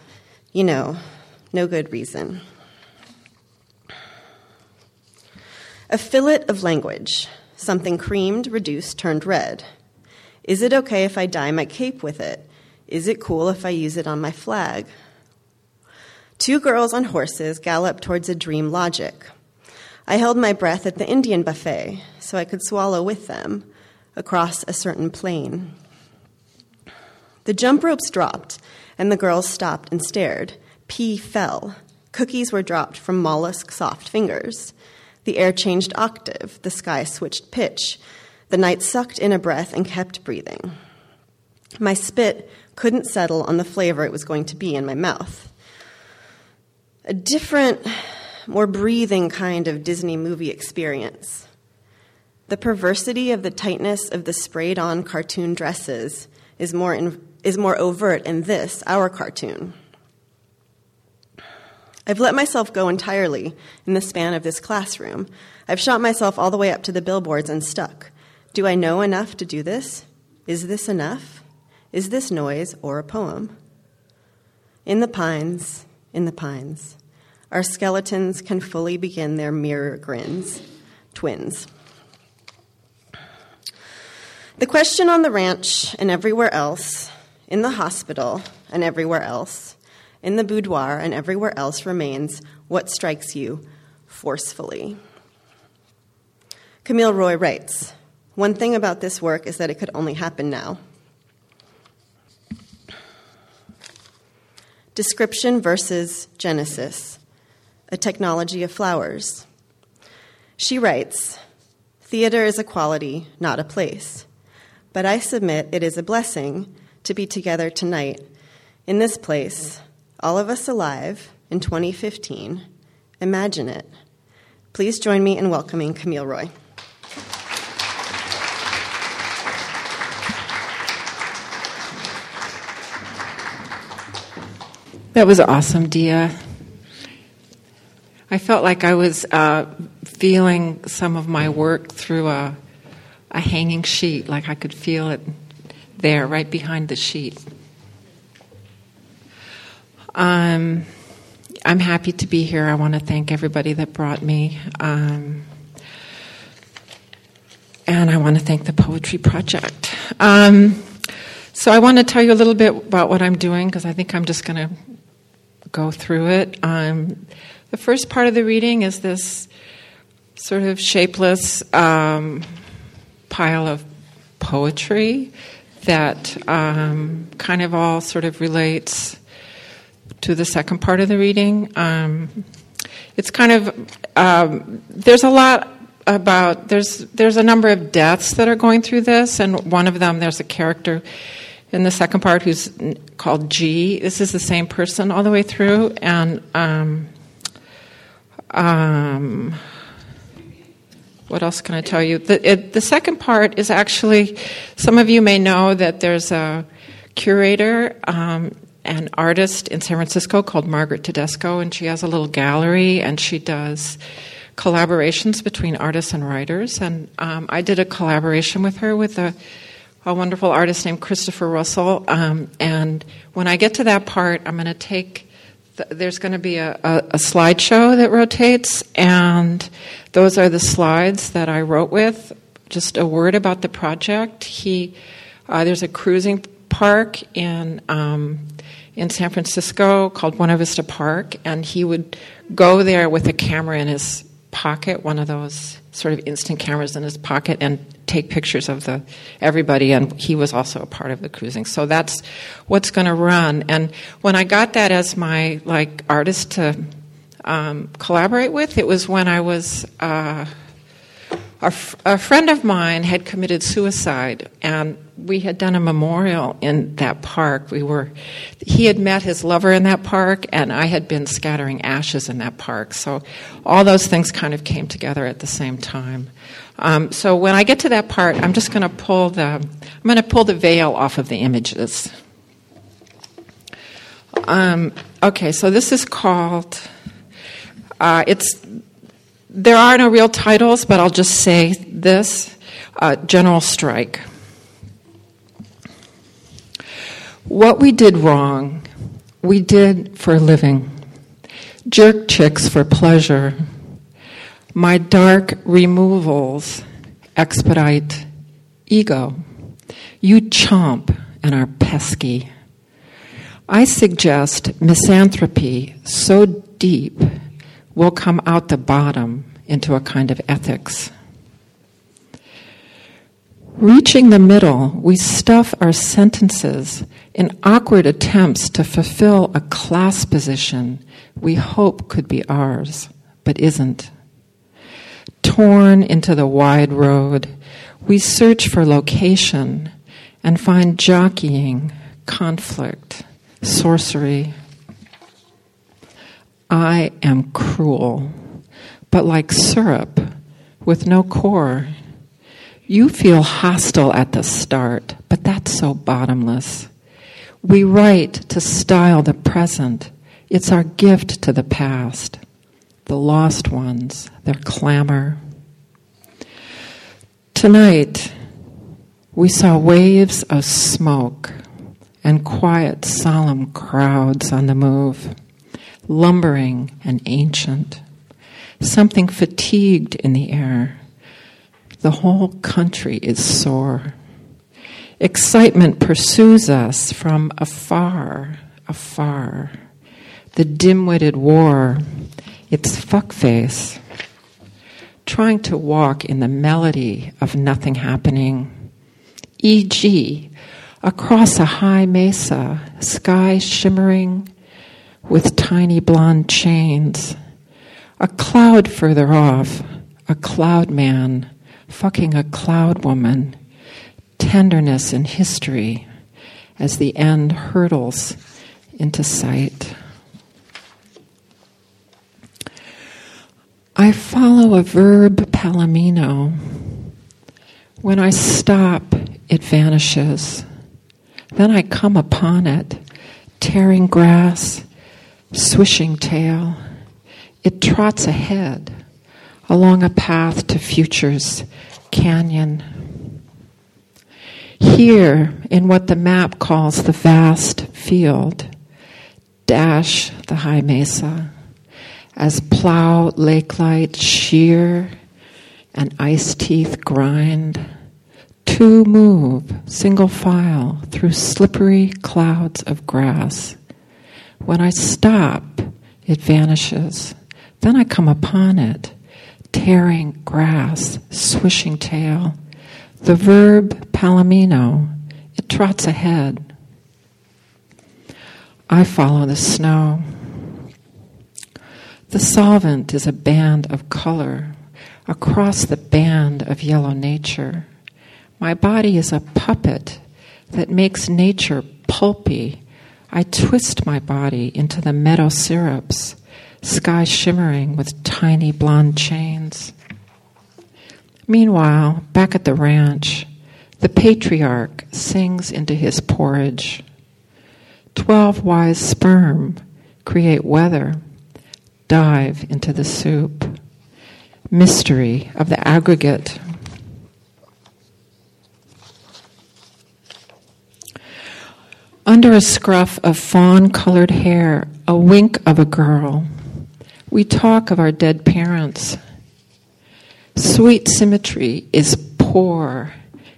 You know, no good reason. A fillet of language, something creamed, reduced, turned red. Is it okay if I dye my cape with it? Is it cool if I use it on my flag? Two girls on horses gallop towards a dream logic. I held my breath at the Indian buffet so I could swallow with them across a certain plain. The jump ropes dropped, and the girls stopped and stared. Pea fell. Cookies were dropped from mollusk soft fingers. The air changed octave, the sky switched pitch. The night sucked in a breath and kept breathing. My spit couldn't settle on the flavor it was going to be in my mouth. A different, more breathing kind of Disney movie experience. The perversity of the tightness of the sprayed on cartoon dresses is more, in, is more overt in this, our cartoon. I've let myself go entirely in the span of this classroom. I've shot myself all the way up to the billboards and stuck. Do I know enough to do this? Is this enough? Is this noise or a poem? In the pines, in the pines, our skeletons can fully begin their mirror grins, twins. The question on the ranch and everywhere else, in the hospital and everywhere else, in the boudoir and everywhere else remains what strikes you forcefully. Camille Roy writes One thing about this work is that it could only happen now. Description versus Genesis, a technology of flowers. She writes Theater is a quality, not a place. But I submit it is a blessing to be together tonight in this place all of us alive in 2015. Imagine it. Please join me in welcoming Camille Roy. That was awesome, Dia. I felt like I was uh, feeling some of my work through a, a hanging sheet, like I could feel it there, right behind the sheet. Um, I'm happy to be here. I want to thank everybody that brought me. Um, and I want to thank the Poetry Project. Um, so I want to tell you a little bit about what I'm doing because I think I'm just going to go through it. Um, the first part of the reading is this sort of shapeless um, pile of poetry that um, kind of all sort of relates to the second part of the reading. Um, it's kind of um, there's a lot about there's there's a number of deaths that are going through this, and one of them there's a character in the second part who's called G. This is the same person all the way through, and um, um, what else can I tell you? The, it, the second part is actually some of you may know that there's a curator um, an artist in San Francisco called Margaret Tedesco, and she has a little gallery, and she does collaborations between artists and writers. And um, I did a collaboration with her with a, a wonderful artist named Christopher Russell. Um, and when I get to that part, I'm going to take. The, there's going to be a, a, a slideshow that rotates, and those are the slides that I wrote with. Just a word about the project. He uh, there's a cruising park in um, in San Francisco called Buena Vista Park, and he would go there with a camera in his pocket, one of those sort of instant cameras in his pocket, and take pictures of the everybody. And he was also a part of the cruising, so that's what's going to run. And when I got that as my like artist to um, collaborate with, it was when I was. Uh, a, f- a friend of mine had committed suicide, and we had done a memorial in that park. We were, he had met his lover in that park, and I had been scattering ashes in that park. So all those things kind of came together at the same time. Um, so when I get to that part, I'm just going to pull the, I'm going to pull the veil off of the images. Um, okay, so this is called. Uh, it's there are no real titles, but I'll just say this uh, General Strike. What we did wrong, we did for a living. Jerk chicks for pleasure. My dark removals expedite ego. You chomp and are pesky. I suggest misanthropy so deep will come out the bottom into a kind of ethics. Reaching the middle, we stuff our sentences in awkward attempts to fulfill a class position we hope could be ours, but isn't. Torn into the wide road, we search for location and find jockeying, conflict, sorcery, I am cruel, but like syrup with no core. You feel hostile at the start, but that's so bottomless. We write to style the present. It's our gift to the past, the lost ones, their clamor. Tonight, we saw waves of smoke and quiet, solemn crowds on the move lumbering and ancient, something fatigued in the air. The whole country is sore. Excitement pursues us from afar, afar. The dim witted war, its fuckface, trying to walk in the melody of nothing happening. E.g., across a high mesa, sky shimmering, with tiny blonde chains. A cloud further off, a cloud man fucking a cloud woman. Tenderness in history as the end hurtles into sight. I follow a verb palomino. When I stop, it vanishes. Then I come upon it, tearing grass, swishing tail. It trots ahead along a path to future's canyon. Here, in what the map calls the vast field, dash the high mesa as plow lake light shear and ice teeth grind. Two move, single file, through slippery clouds of grass when I stop, it vanishes. Then I come upon it, tearing grass, swishing tail. The verb palomino, it trots ahead. I follow the snow. The solvent is a band of color across the band of yellow nature. My body is a puppet that makes nature pulpy I twist my body into the meadow syrups, sky shimmering with tiny blonde chains. Meanwhile, back at the ranch, the patriarch sings into his porridge. Twelve wise sperm create weather, dive into the soup. Mystery of the aggregate. Under a scruff of fawn colored hair, a wink of a girl, we talk of our dead parents. Sweet symmetry is poor,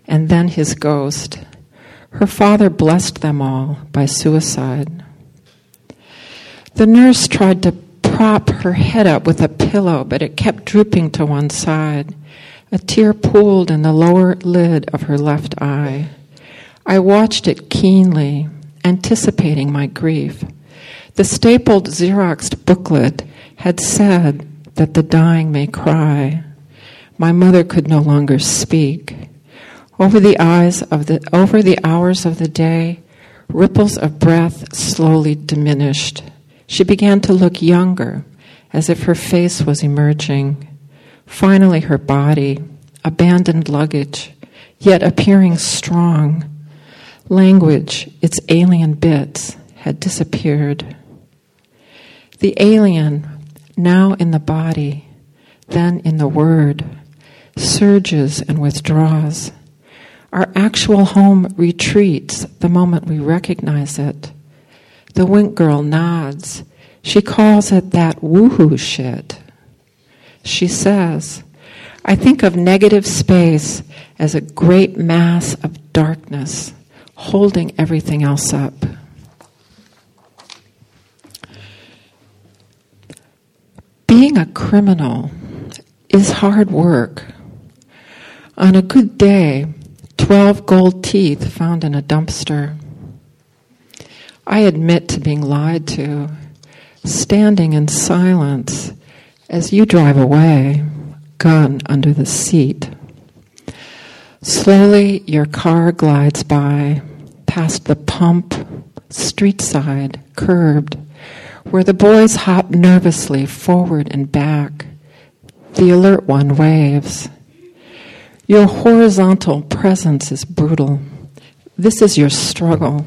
and then his ghost. Her father blessed them all by suicide. The nurse tried to prop her head up with a pillow, but it kept drooping to one side. A tear pooled in the lower lid of her left eye. I watched it keenly anticipating my grief. The stapled Xeroxed booklet had said that the dying may cry. My mother could no longer speak. Over the eyes of the over the hours of the day, ripples of breath slowly diminished. She began to look younger, as if her face was emerging. Finally her body, abandoned luggage, yet appearing strong, Language, its alien bits, had disappeared. The alien, now in the body, then in the word, surges and withdraws. Our actual home retreats the moment we recognize it. The wink girl nods. She calls it that woohoo shit. She says, I think of negative space as a great mass of darkness holding everything else up. Being a criminal is hard work. On a good day, 12 gold teeth found in a dumpster. I admit to being lied to, standing in silence as you drive away, gun under the seat. Slowly, your car glides by, past the pump, street side, curbed, where the boys hop nervously forward and back. The alert one waves. Your horizontal presence is brutal. This is your struggle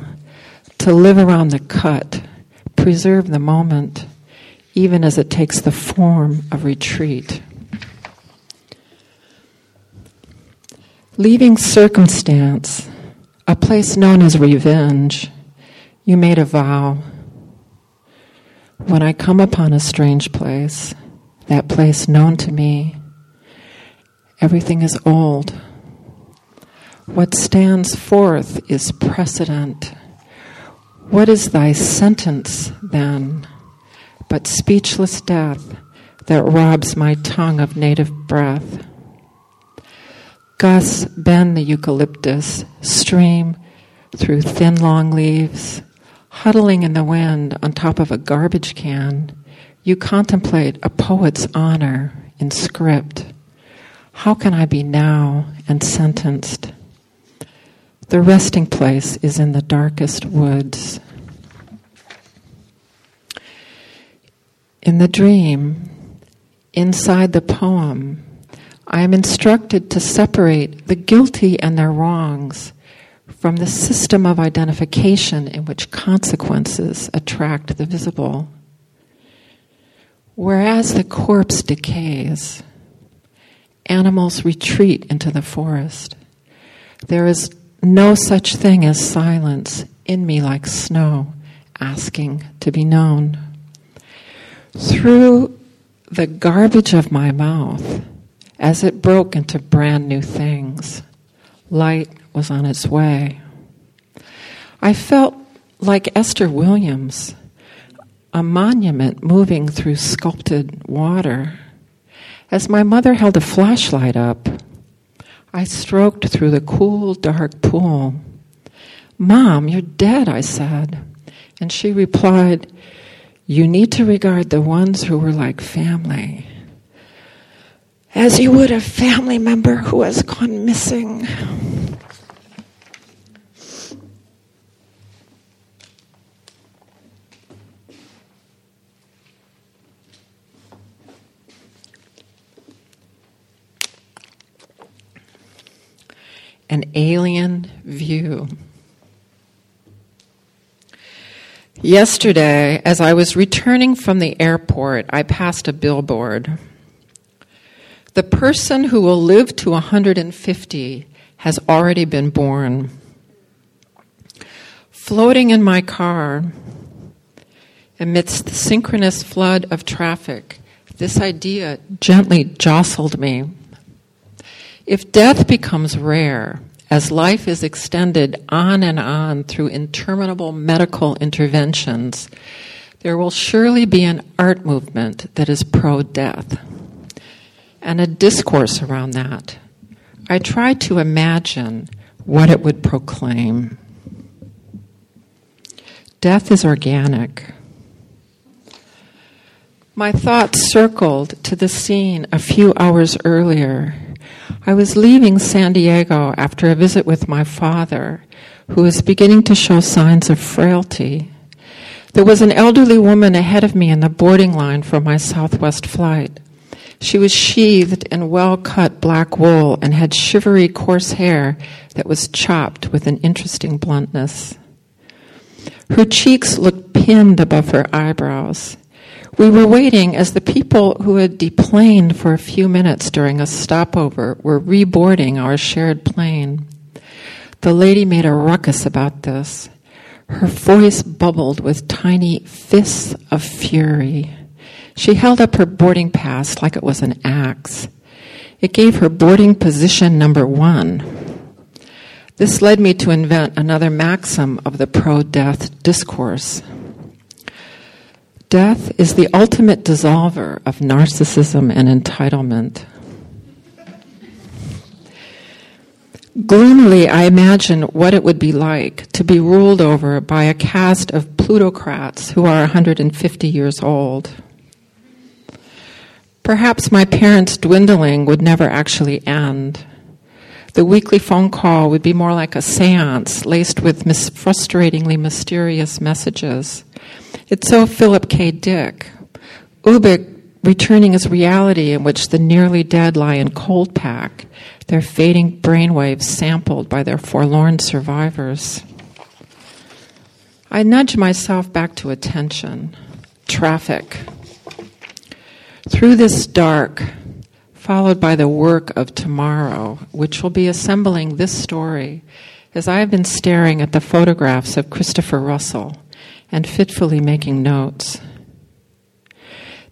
to live around the cut, preserve the moment, even as it takes the form of retreat. Leaving circumstance, a place known as revenge, you made a vow. When I come upon a strange place, that place known to me, everything is old. What stands forth is precedent. What is thy sentence then, but speechless death that robs my tongue of native breath? Gusts bend the eucalyptus, stream through thin long leaves. Huddling in the wind on top of a garbage can, you contemplate a poet's honor in script. How can I be now and sentenced? The resting place is in the darkest woods. In the dream, inside the poem, I am instructed to separate the guilty and their wrongs from the system of identification in which consequences attract the visible. Whereas the corpse decays, animals retreat into the forest. There is no such thing as silence in me like snow, asking to be known. Through the garbage of my mouth, as it broke into brand new things. Light was on its way. I felt like Esther Williams, a monument moving through sculpted water. As my mother held a flashlight up, I stroked through the cool, dark pool. Mom, you're dead, I said. And she replied, You need to regard the ones who were like family as you would a family member who has gone missing. An alien view. Yesterday, as I was returning from the airport, I passed a billboard. The person who will live to 150 has already been born. Floating in my car, amidst the synchronous flood of traffic, this idea gently jostled me. If death becomes rare, as life is extended on and on through interminable medical interventions, there will surely be an art movement that is pro death and a discourse around that. I try to imagine what it would proclaim. Death is organic. My thoughts circled to the scene a few hours earlier I was leaving San Diego after a visit with my father, who was beginning to show signs of frailty. There was an elderly woman ahead of me in the boarding line for my Southwest flight. She was sheathed in well cut black wool and had shivery, coarse hair that was chopped with an interesting bluntness. Her cheeks looked pinned above her eyebrows. We were waiting as the people who had deplaned for a few minutes during a stopover were reboarding our shared plane. The lady made a ruckus about this. Her voice bubbled with tiny fists of fury. She held up her boarding pass like it was an axe. It gave her boarding position number one. This led me to invent another maxim of the pro death discourse. Death is the ultimate dissolver of narcissism and entitlement. Gloomily, I imagine what it would be like to be ruled over by a caste of plutocrats who are 150 years old. Perhaps my parents' dwindling would never actually end. The weekly phone call would be more like a seance laced with mis- frustratingly mysterious messages it's so Philip K. Dick. Ubik returning as reality in which the nearly dead lie in cold pack, their fading brainwaves sampled by their forlorn survivors. I nudge myself back to attention. Traffic. Through this dark, followed by the work of tomorrow, which will be assembling this story, as I have been staring at the photographs of Christopher Russell and fitfully making notes.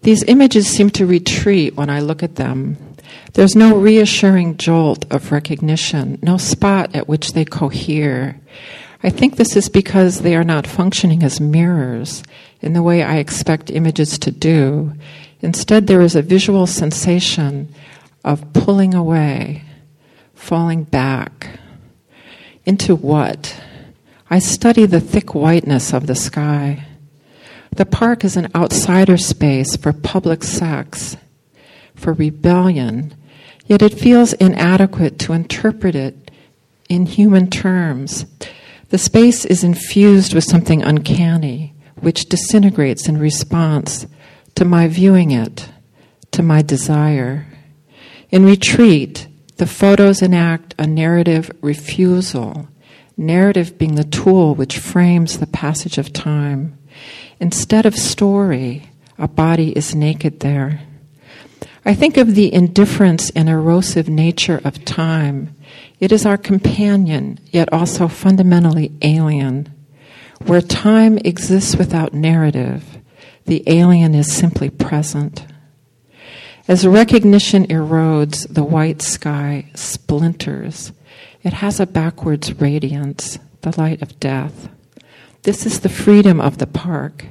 These images seem to retreat when I look at them. There's no reassuring jolt of recognition, no spot at which they cohere. I think this is because they are not functioning as mirrors in the way I expect images to do. Instead, there is a visual sensation of pulling away, falling back. Into what? I study the thick whiteness of the sky. The park is an outsider space for public sex, for rebellion, yet it feels inadequate to interpret it in human terms. The space is infused with something uncanny, which disintegrates in response to my viewing it, to my desire. In retreat, the photos enact a narrative refusal narrative being the tool which frames the passage of time. Instead of story, a body is naked there. I think of the indifference and erosive nature of time. It is our companion, yet also fundamentally alien. Where time exists without narrative, the alien is simply present. As recognition erodes, the white sky splinters it has a backwards radiance, the light of death. This is the freedom of the park,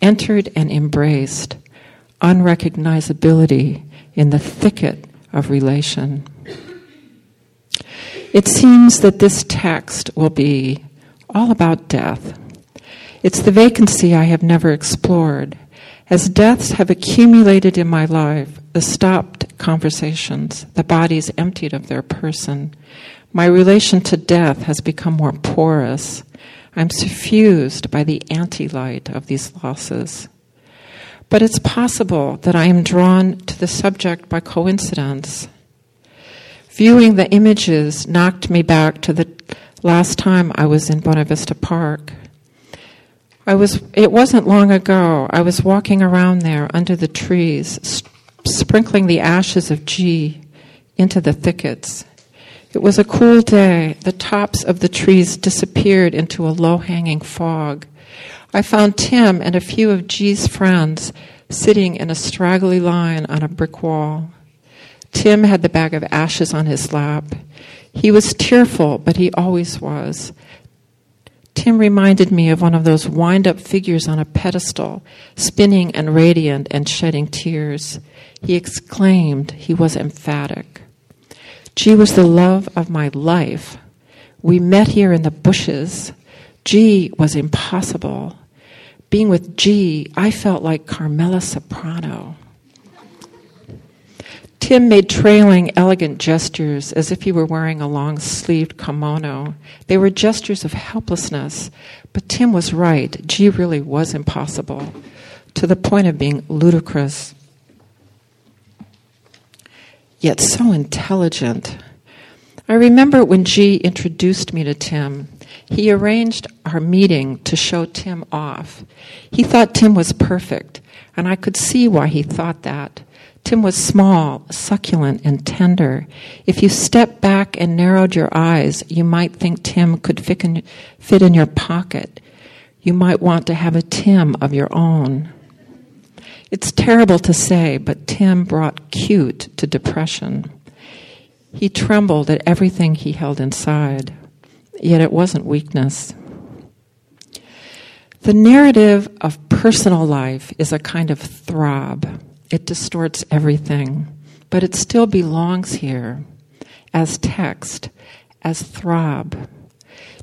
entered and embraced, unrecognizability in the thicket of relation. It seems that this text will be all about death. It's the vacancy I have never explored. As deaths have accumulated in my life, the stopped conversations, the bodies emptied of their person, my relation to death has become more porous. I'm suffused by the anti light of these losses. But it's possible that I am drawn to the subject by coincidence. Viewing the images knocked me back to the last time I was in Buena Vista Park. I was, it wasn't long ago, I was walking around there under the trees, sp- sprinkling the ashes of G into the thickets. It was a cool day. The tops of the trees disappeared into a low hanging fog. I found Tim and a few of G's friends sitting in a straggly line on a brick wall. Tim had the bag of ashes on his lap. He was tearful, but he always was. Tim reminded me of one of those wind up figures on a pedestal, spinning and radiant and shedding tears. He exclaimed, he was emphatic. G was the love of my life. We met here in the bushes. G was impossible. Being with G, I felt like Carmela Soprano. Tim made trailing, elegant gestures as if he were wearing a long sleeved kimono. They were gestures of helplessness, but Tim was right. G really was impossible, to the point of being ludicrous. Yet so intelligent. I remember when G introduced me to Tim, he arranged our meeting to show Tim off. He thought Tim was perfect, and I could see why he thought that. Tim was small, succulent, and tender. If you stepped back and narrowed your eyes, you might think Tim could fit in, your pocket. You might want to have a Tim of your own. It's terrible to say, but Tim brought cute to depression. He trembled at everything he held inside, yet it wasn't weakness. The narrative of personal life is a kind of throb. It distorts everything, but it still belongs here as text, as throb.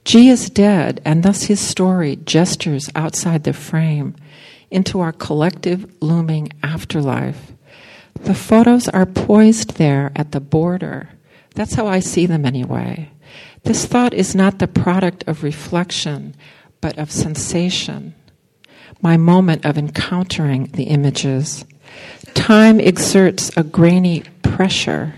G is dead, and thus his story gestures outside the frame into our collective looming afterlife. The photos are poised there at the border. That's how I see them anyway. This thought is not the product of reflection, but of sensation. My moment of encountering the images. Time exerts a grainy pressure,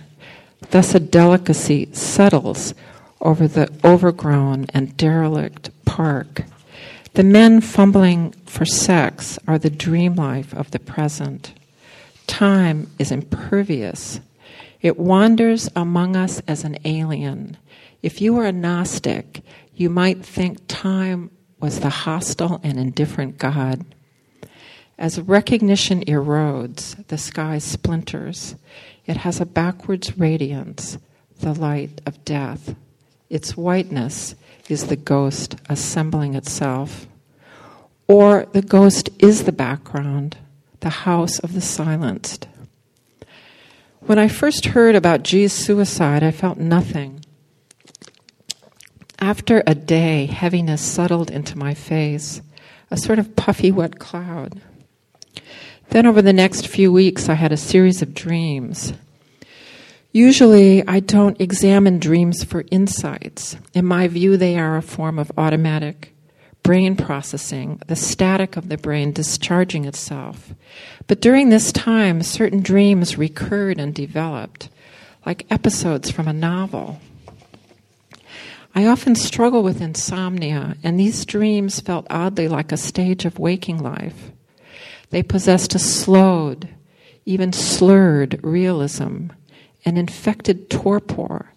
thus, a delicacy settles over the overgrown and derelict park. The men fumbling for sex are the dream life of the present. Time is impervious. It wanders among us as an alien. If you were a Gnostic, you might think time was the hostile and indifferent God. As recognition erodes, the sky splinters. It has a backwards radiance, the light of death. Its whiteness is the ghost assembling itself. Or the ghost is the background, the house of the silenced. When I first heard about G's suicide, I felt nothing. After a day, heaviness settled into my face, a sort of puffy wet cloud. Then, over the next few weeks, I had a series of dreams. Usually, I don't examine dreams for insights. In my view, they are a form of automatic brain processing, the static of the brain discharging itself. But during this time, certain dreams recurred and developed, like episodes from a novel. I often struggle with insomnia, and these dreams felt oddly like a stage of waking life. They possessed a slowed, even slurred realism, an infected torpor.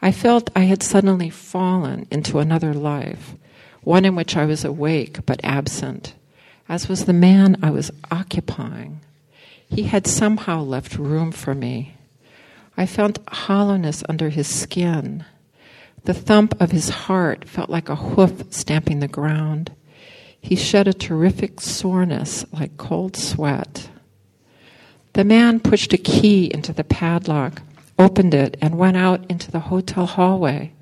I felt I had suddenly fallen into another life, one in which I was awake but absent, as was the man I was occupying. He had somehow left room for me. I felt hollowness under his skin. The thump of his heart felt like a hoof stamping the ground. He shed a terrific soreness like cold sweat. The man pushed a key into the padlock, opened it, and went out into the hotel hallway,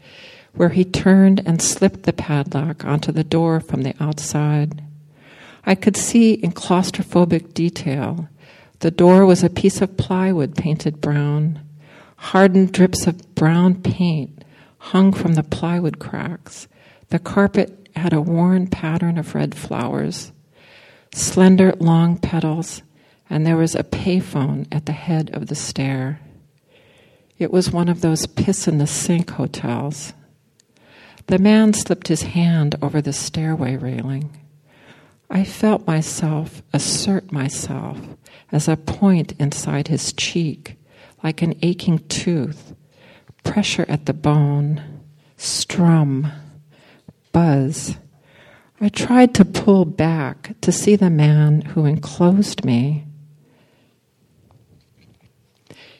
where he turned and slipped the padlock onto the door from the outside. I could see in claustrophobic detail the door was a piece of plywood painted brown. Hardened drips of brown paint hung from the plywood cracks. The carpet had a worn pattern of red flowers, slender, long petals, and there was a payphone at the head of the stair. It was one of those piss in the sink hotels. The man slipped his hand over the stairway railing. I felt myself assert myself as a point inside his cheek, like an aching tooth, pressure at the bone, strum, buzz. I tried to pull back to see the man who enclosed me.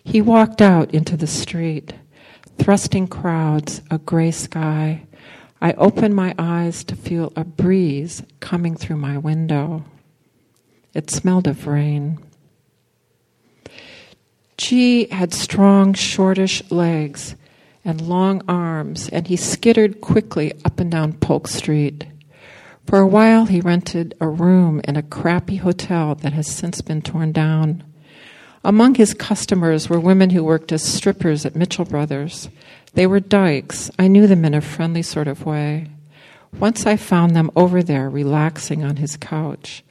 He walked out into the street, thrusting crowds, a gray sky. I opened my eyes to feel a breeze coming through my window. It smelled of rain. G had strong, shortish legs and long arms, and he skittered quickly up and down Polk Street. For a while, he rented a room in a crappy hotel that has since been torn down. Among his customers were women who worked as strippers at Mitchell Brothers. They were dykes. I knew them in a friendly sort of way. Once I found them over there relaxing on his couch.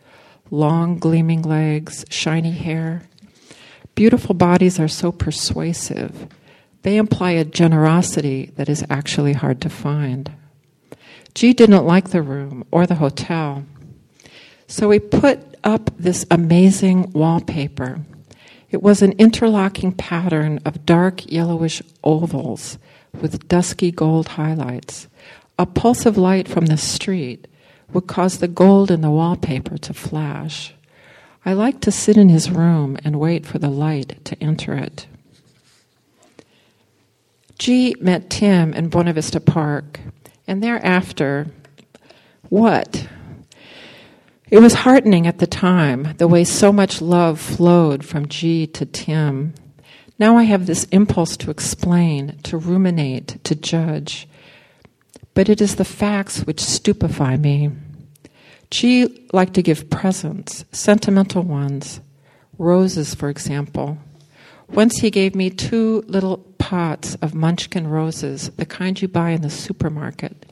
Long, gleaming legs, shiny hair. Beautiful bodies are so persuasive. They imply a generosity that is actually hard to find. G didn't like the room or the hotel. So we put up this amazing wallpaper. It was an interlocking pattern of dark yellowish ovals with dusky gold highlights. A pulse of light from the street would cause the gold in the wallpaper to flash. I liked to sit in his room and wait for the light to enter it. G met Tim in Buena Vista Park, and thereafter, what? It was heartening at the time, the way so much love flowed from G to Tim. Now I have this impulse to explain, to ruminate, to judge. But it is the facts which stupefy me. G liked to give presents, sentimental ones, roses, for example. Once he gave me two little pots of munchkin roses, the kind you buy in the supermarket.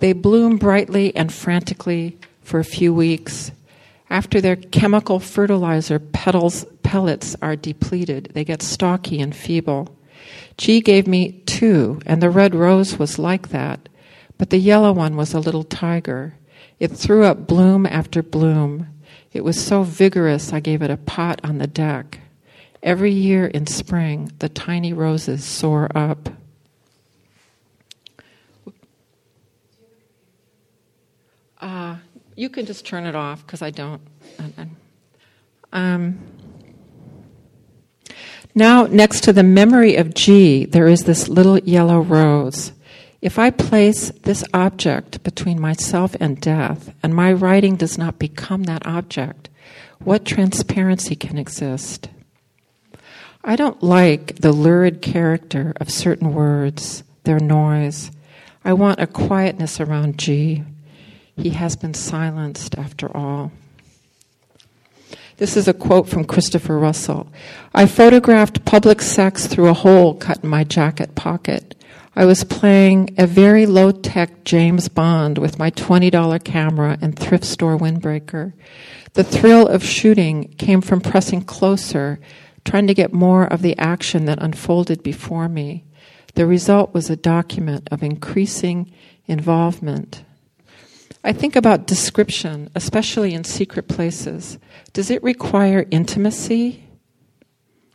They bloom brightly and frantically for a few weeks. After their chemical fertilizer petals, pellets are depleted, they get stalky and feeble. G gave me two, and the red rose was like that, but the yellow one was a little tiger. It threw up bloom after bloom. It was so vigorous, I gave it a pot on the deck. Every year in spring, the tiny roses soar up. Uh, you can just turn it off because I don't. Um, now, next to the memory of G, there is this little yellow rose. If I place this object between myself and death, and my writing does not become that object, what transparency can exist? I don't like the lurid character of certain words, their noise. I want a quietness around G. He has been silenced after all. This is a quote from Christopher Russell. I photographed public sex through a hole cut in my jacket pocket. I was playing a very low tech James Bond with my $20 camera and thrift store windbreaker. The thrill of shooting came from pressing closer trying to get more of the action that unfolded before me. The result was a document of increasing involvement. I think about description, especially in secret places. Does it require intimacy?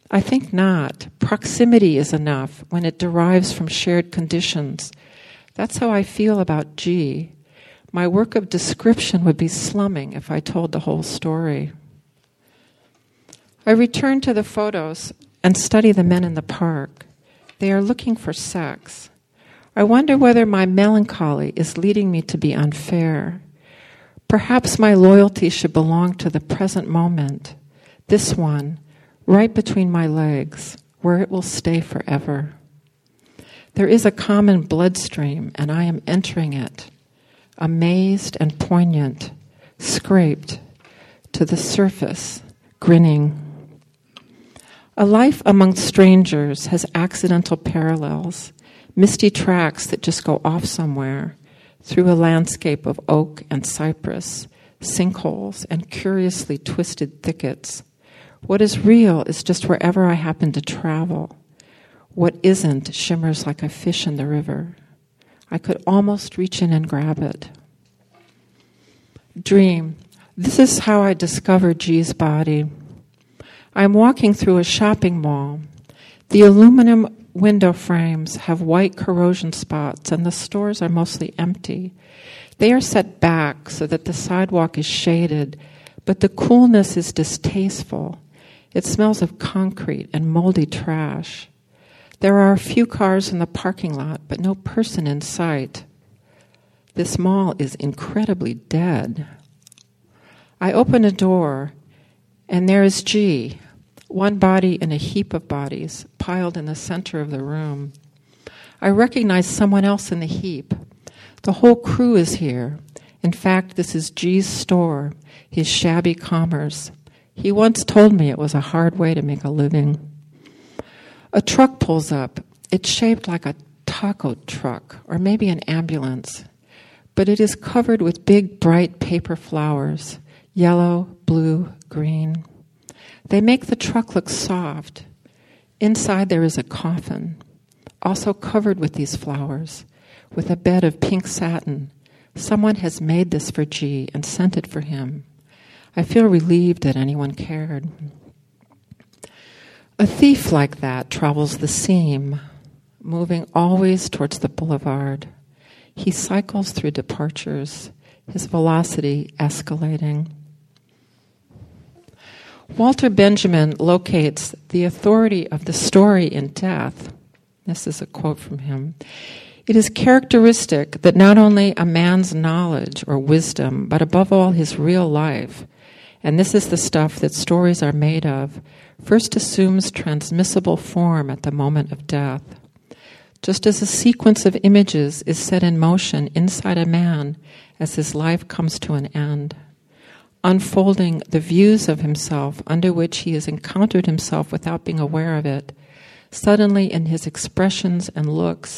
I think not. Proximity is enough when it derives from shared conditions. That's how I feel about G. My work of description would be slumming if I told the whole story. I return to the photos and study the men in the park. They are looking for sex. I wonder whether my melancholy is leading me to be unfair. Perhaps my loyalty should belong to the present moment, this one, right between my legs, where it will stay forever. There is a common bloodstream, and I am entering it, amazed and poignant, scraped to the surface, grinning. A life among strangers has accidental parallels, misty tracks that just go off somewhere through a landscape of oak and cypress, sinkholes, and curiously twisted thickets. What is real is just wherever I happen to travel. What isn't shimmers like a fish in the river. I could almost reach in and grab it. Dream. This is how I discovered G's body. I'm walking through a shopping mall. The aluminum window frames have white corrosion spots, and the stores are mostly empty. They are set back so that the sidewalk is shaded, but the coolness is distasteful. It smells of concrete and moldy trash. There are a few cars in the parking lot, but no person in sight. This mall is incredibly dead. I open a door, and there is G, one body in a heap of bodies piled in the center of the room. I recognize someone else in the heap. The whole crew is here. In fact, this is G's store, his shabby commerce. He once told me it was a hard way to make a living. A truck pulls up. It's shaped like a taco truck, or maybe an ambulance, but it is covered with big, bright paper flowers yellow, blue, green. They make the truck look soft. Inside, there is a coffin, also covered with these flowers, with a bed of pink satin. Someone has made this for G and sent it for him. I feel relieved that anyone cared. A thief like that travels the seam, moving always towards the boulevard. He cycles through departures, his velocity escalating. Walter Benjamin locates the authority of the story in death. This is a quote from him. It is characteristic that not only a man's knowledge or wisdom, but above all his real life, and this is the stuff that stories are made of, first assumes transmissible form at the moment of death. Just as a sequence of images is set in motion inside a man as his life comes to an end, unfolding the views of himself under which he has encountered himself without being aware of it, suddenly in his expressions and looks,